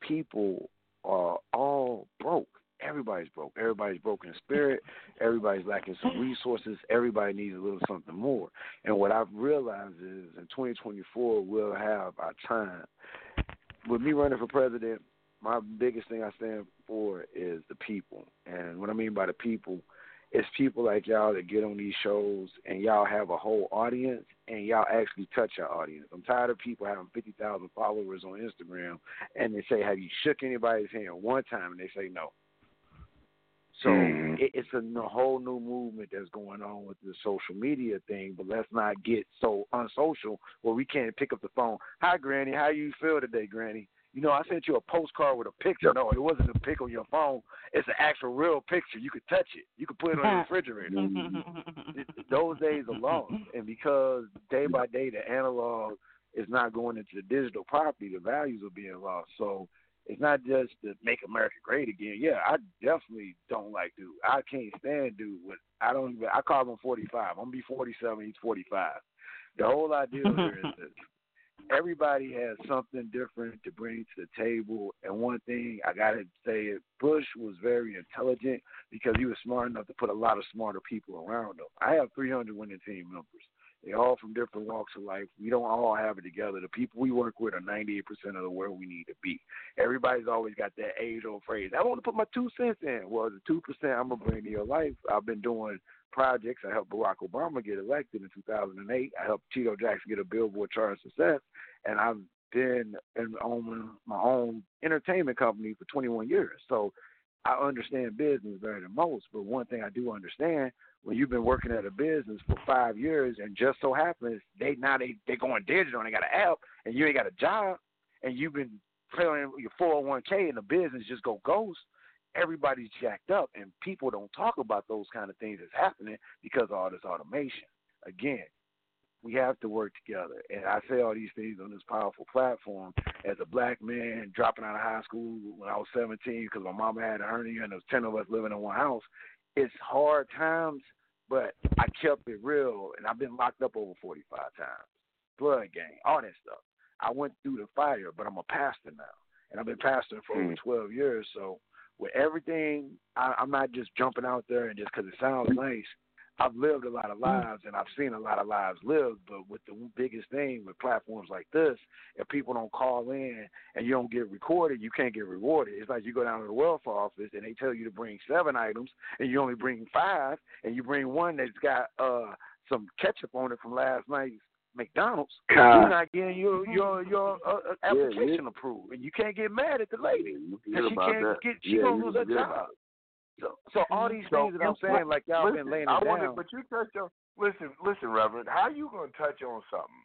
people are all broke. Everybody's broke. Everybody's broken in spirit. Everybody's lacking some resources. Everybody needs a little something more. And what I've realized is in 2024, we'll have our time. With me running for president, my biggest thing I stand for is the people. And what I mean by the people, it's people like y'all that get on these shows and y'all have a whole audience and y'all actually touch your audience. I'm tired of people having 50,000 followers on Instagram and they say, Have you shook anybody's hand one time? And they say no. So Mhm. it, it's a n- whole new movement that's going on with the social media thing, but let's not get so unsocial where we can't pick up the phone. Hi, Granny. How you feel today, Granny? You know, I sent you a postcard with a picture. No, it wasn't a pic on your phone. It's an actual real picture. You could touch it. You could put it on your refrigerator. Mm-hmm. Those days are lost, and because day by day the analog is not going into the digital property, the values are being lost. So it's not just to make America great again. Yeah, I definitely don't like dude. I can't stand dude. With I don't even. I call him 45. I'm gonna be 47. He's 45. The whole idea here is that everybody has something different to bring to the table. And one thing I gotta say Bush was very intelligent because he was smart enough to put a lot of smarter people around him. I have 300 winning team members. They're all from different walks of life. We don't all have it together. The people we work with are 98% of the where we need to be. Everybody's always got that age old phrase. I want to put my two cents in. Well, the two percent I'm gonna bring to your life. I've been doing projects. I helped Barack Obama get elected in 2008. I helped Tito Jackson get a Billboard chart of success, and I've been in own my own entertainment company for 21 years. So I understand business better than most. But one thing I do understand when you've been working at a business for five years, and just so happens they now they they going digital and they got an app, and you ain't got a job, and you've been paying your 401k and the business just go ghost everybody's jacked up and people don't talk about those kind of things that's happening because of all this automation. Again, we have to work together. And I say all these things on this powerful platform as a black man dropping out of high school when I was 17 because my mama had a hernia and there was 10 of us living in one house. It's hard times, but I kept it real and I've been locked up over 45 times. Blood gang, all that stuff. I went through the fire, but I'm a pastor now. And I've been pastoring for over hmm. 12 years, so with everything, I, I'm not just jumping out there and just because it sounds nice. I've lived a lot of lives and I've seen a lot of lives lived, but with the biggest thing with platforms like this, if people don't call in and you don't get recorded, you can't get rewarded. It's like you go down to the welfare office and they tell you to bring seven items and you only bring five, and you bring one that's got uh some ketchup on it from last night's McDonald's, you're not getting your your your uh, application yeah. approved, and you can't get mad at the lady because she can't that. get she yeah, gonna lose her job. So, so all these So, things that I'm saying, like y'all listen, been laying I it wanted, down. but you touched on. Listen, listen, Reverend. How you gonna touch on something?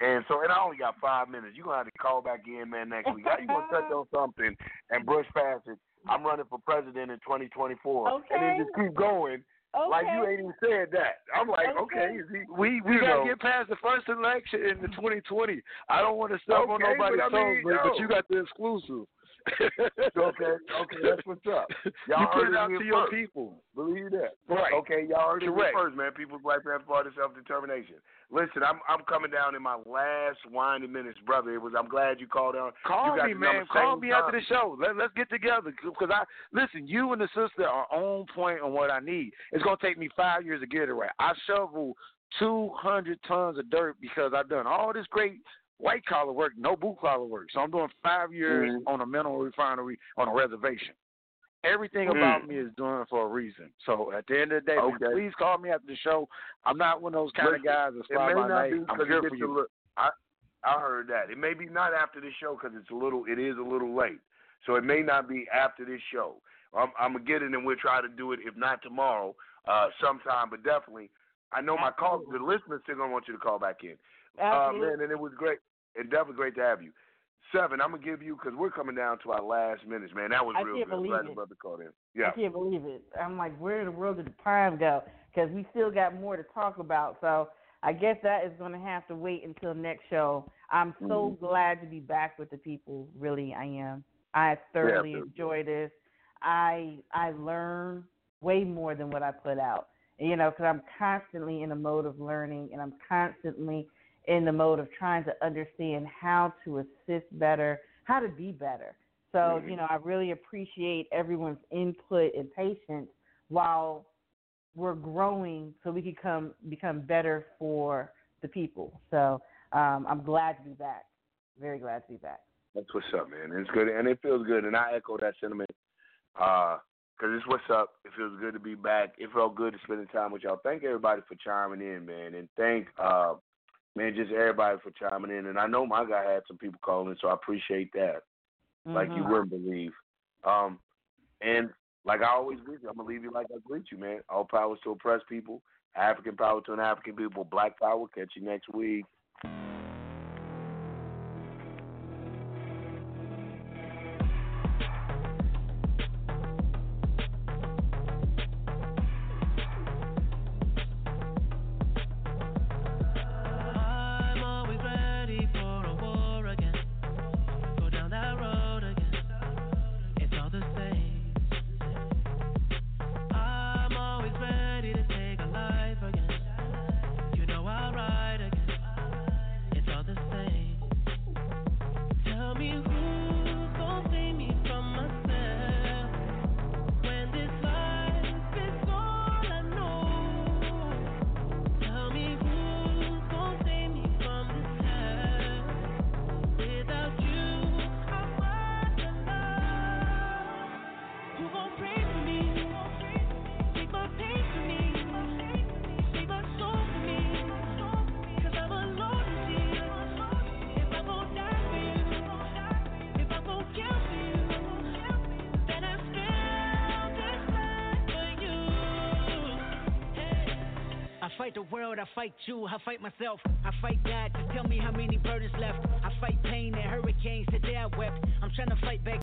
And so, and I only got five minutes. You gonna have to call back in, man, next week. How you gonna touch on something and brush past it? I'm running for president in 2024, okay. and then just keep going Okay. like you ain't even said that. I'm like, Okay. okay, is he? we we you gotta know. get past the first election in the 2020. I don't want to step on Okay, nobody's but I mean, toes, but, but you got the exclusive. Okay, okay, that's what's up. Y'all you put it out to your first. people. Believe that. Right. Okay, y'all heard it Correct. here first, man. People's Black Panther Party self determination. Listen, I'm I'm coming down in my last winding minutes, brother. It was. I'm glad you called on. Call you got me, man. Call me time. after the show. Let, let's get together because I listen. You and the sister are on point on what I need. It's gonna take me five years to get it right. I shovel 200 tons of dirt because I've done all this great white collar work, no blue collar work. So I'm doing five years Mhm. on a mineral refinery on a reservation. Everything Mm. about me is doing it for a reason. So at the end of the day, Okay. please call me after the show. I'm not one of those kind of guys that It fly by night. I'm here for you. little. I I heard that. It may be not after the show because it's a little. It is a little late. So it may not be after this show. I'm, I'm gonna get it and we'll try to do it. If not tomorrow, uh, sometime. But definitely, I know my call. The listeners still gonna want you to call back in. Uh, Absolutely. man, and it was great. And definitely great to have you. Seven, I'm gonna give you because we're coming down to our last minutes, man. That was I real can't good. believe Glad it. brother called in. Yeah. I can't believe it. I'm like, where in the world did the time go? Because we still got more to talk about. So I guess that is going to have to wait until next show. I'm so Mhm. glad to be back with the people. Really, I am. I thoroughly Yeah, enjoy this. I I learn way more than what I put out. You know, because I'm constantly in a mode of learning, and I'm constantly in the mode of trying to understand how to assist better, how to be better. So, Mhm. you know, I really appreciate everyone's input and patience while we're growing so we can come become better for the people. So um, I'm glad to be back. Very glad to be back. That's what's up, man. It's good, and it feels good, and I echo that sentiment. Uh, cause it's what's up. It feels good to be back. It felt good to spend the time with y'all. Thank everybody for chiming in, man, and thank uh, man, just everybody for chiming in. And I know my guy had some people calling, so I appreciate that. Like you Mhm. wouldn't believe. Um, and like I always greet you, I'm gonna leave you like I greet you, man. All powers to oppressed people, African power to an African people, Black power. Catch you next week. Fight you, I fight myself. I fight God to tell me how many burdens left. I fight pain and hurricanes, today I wept. I'm trying to fight back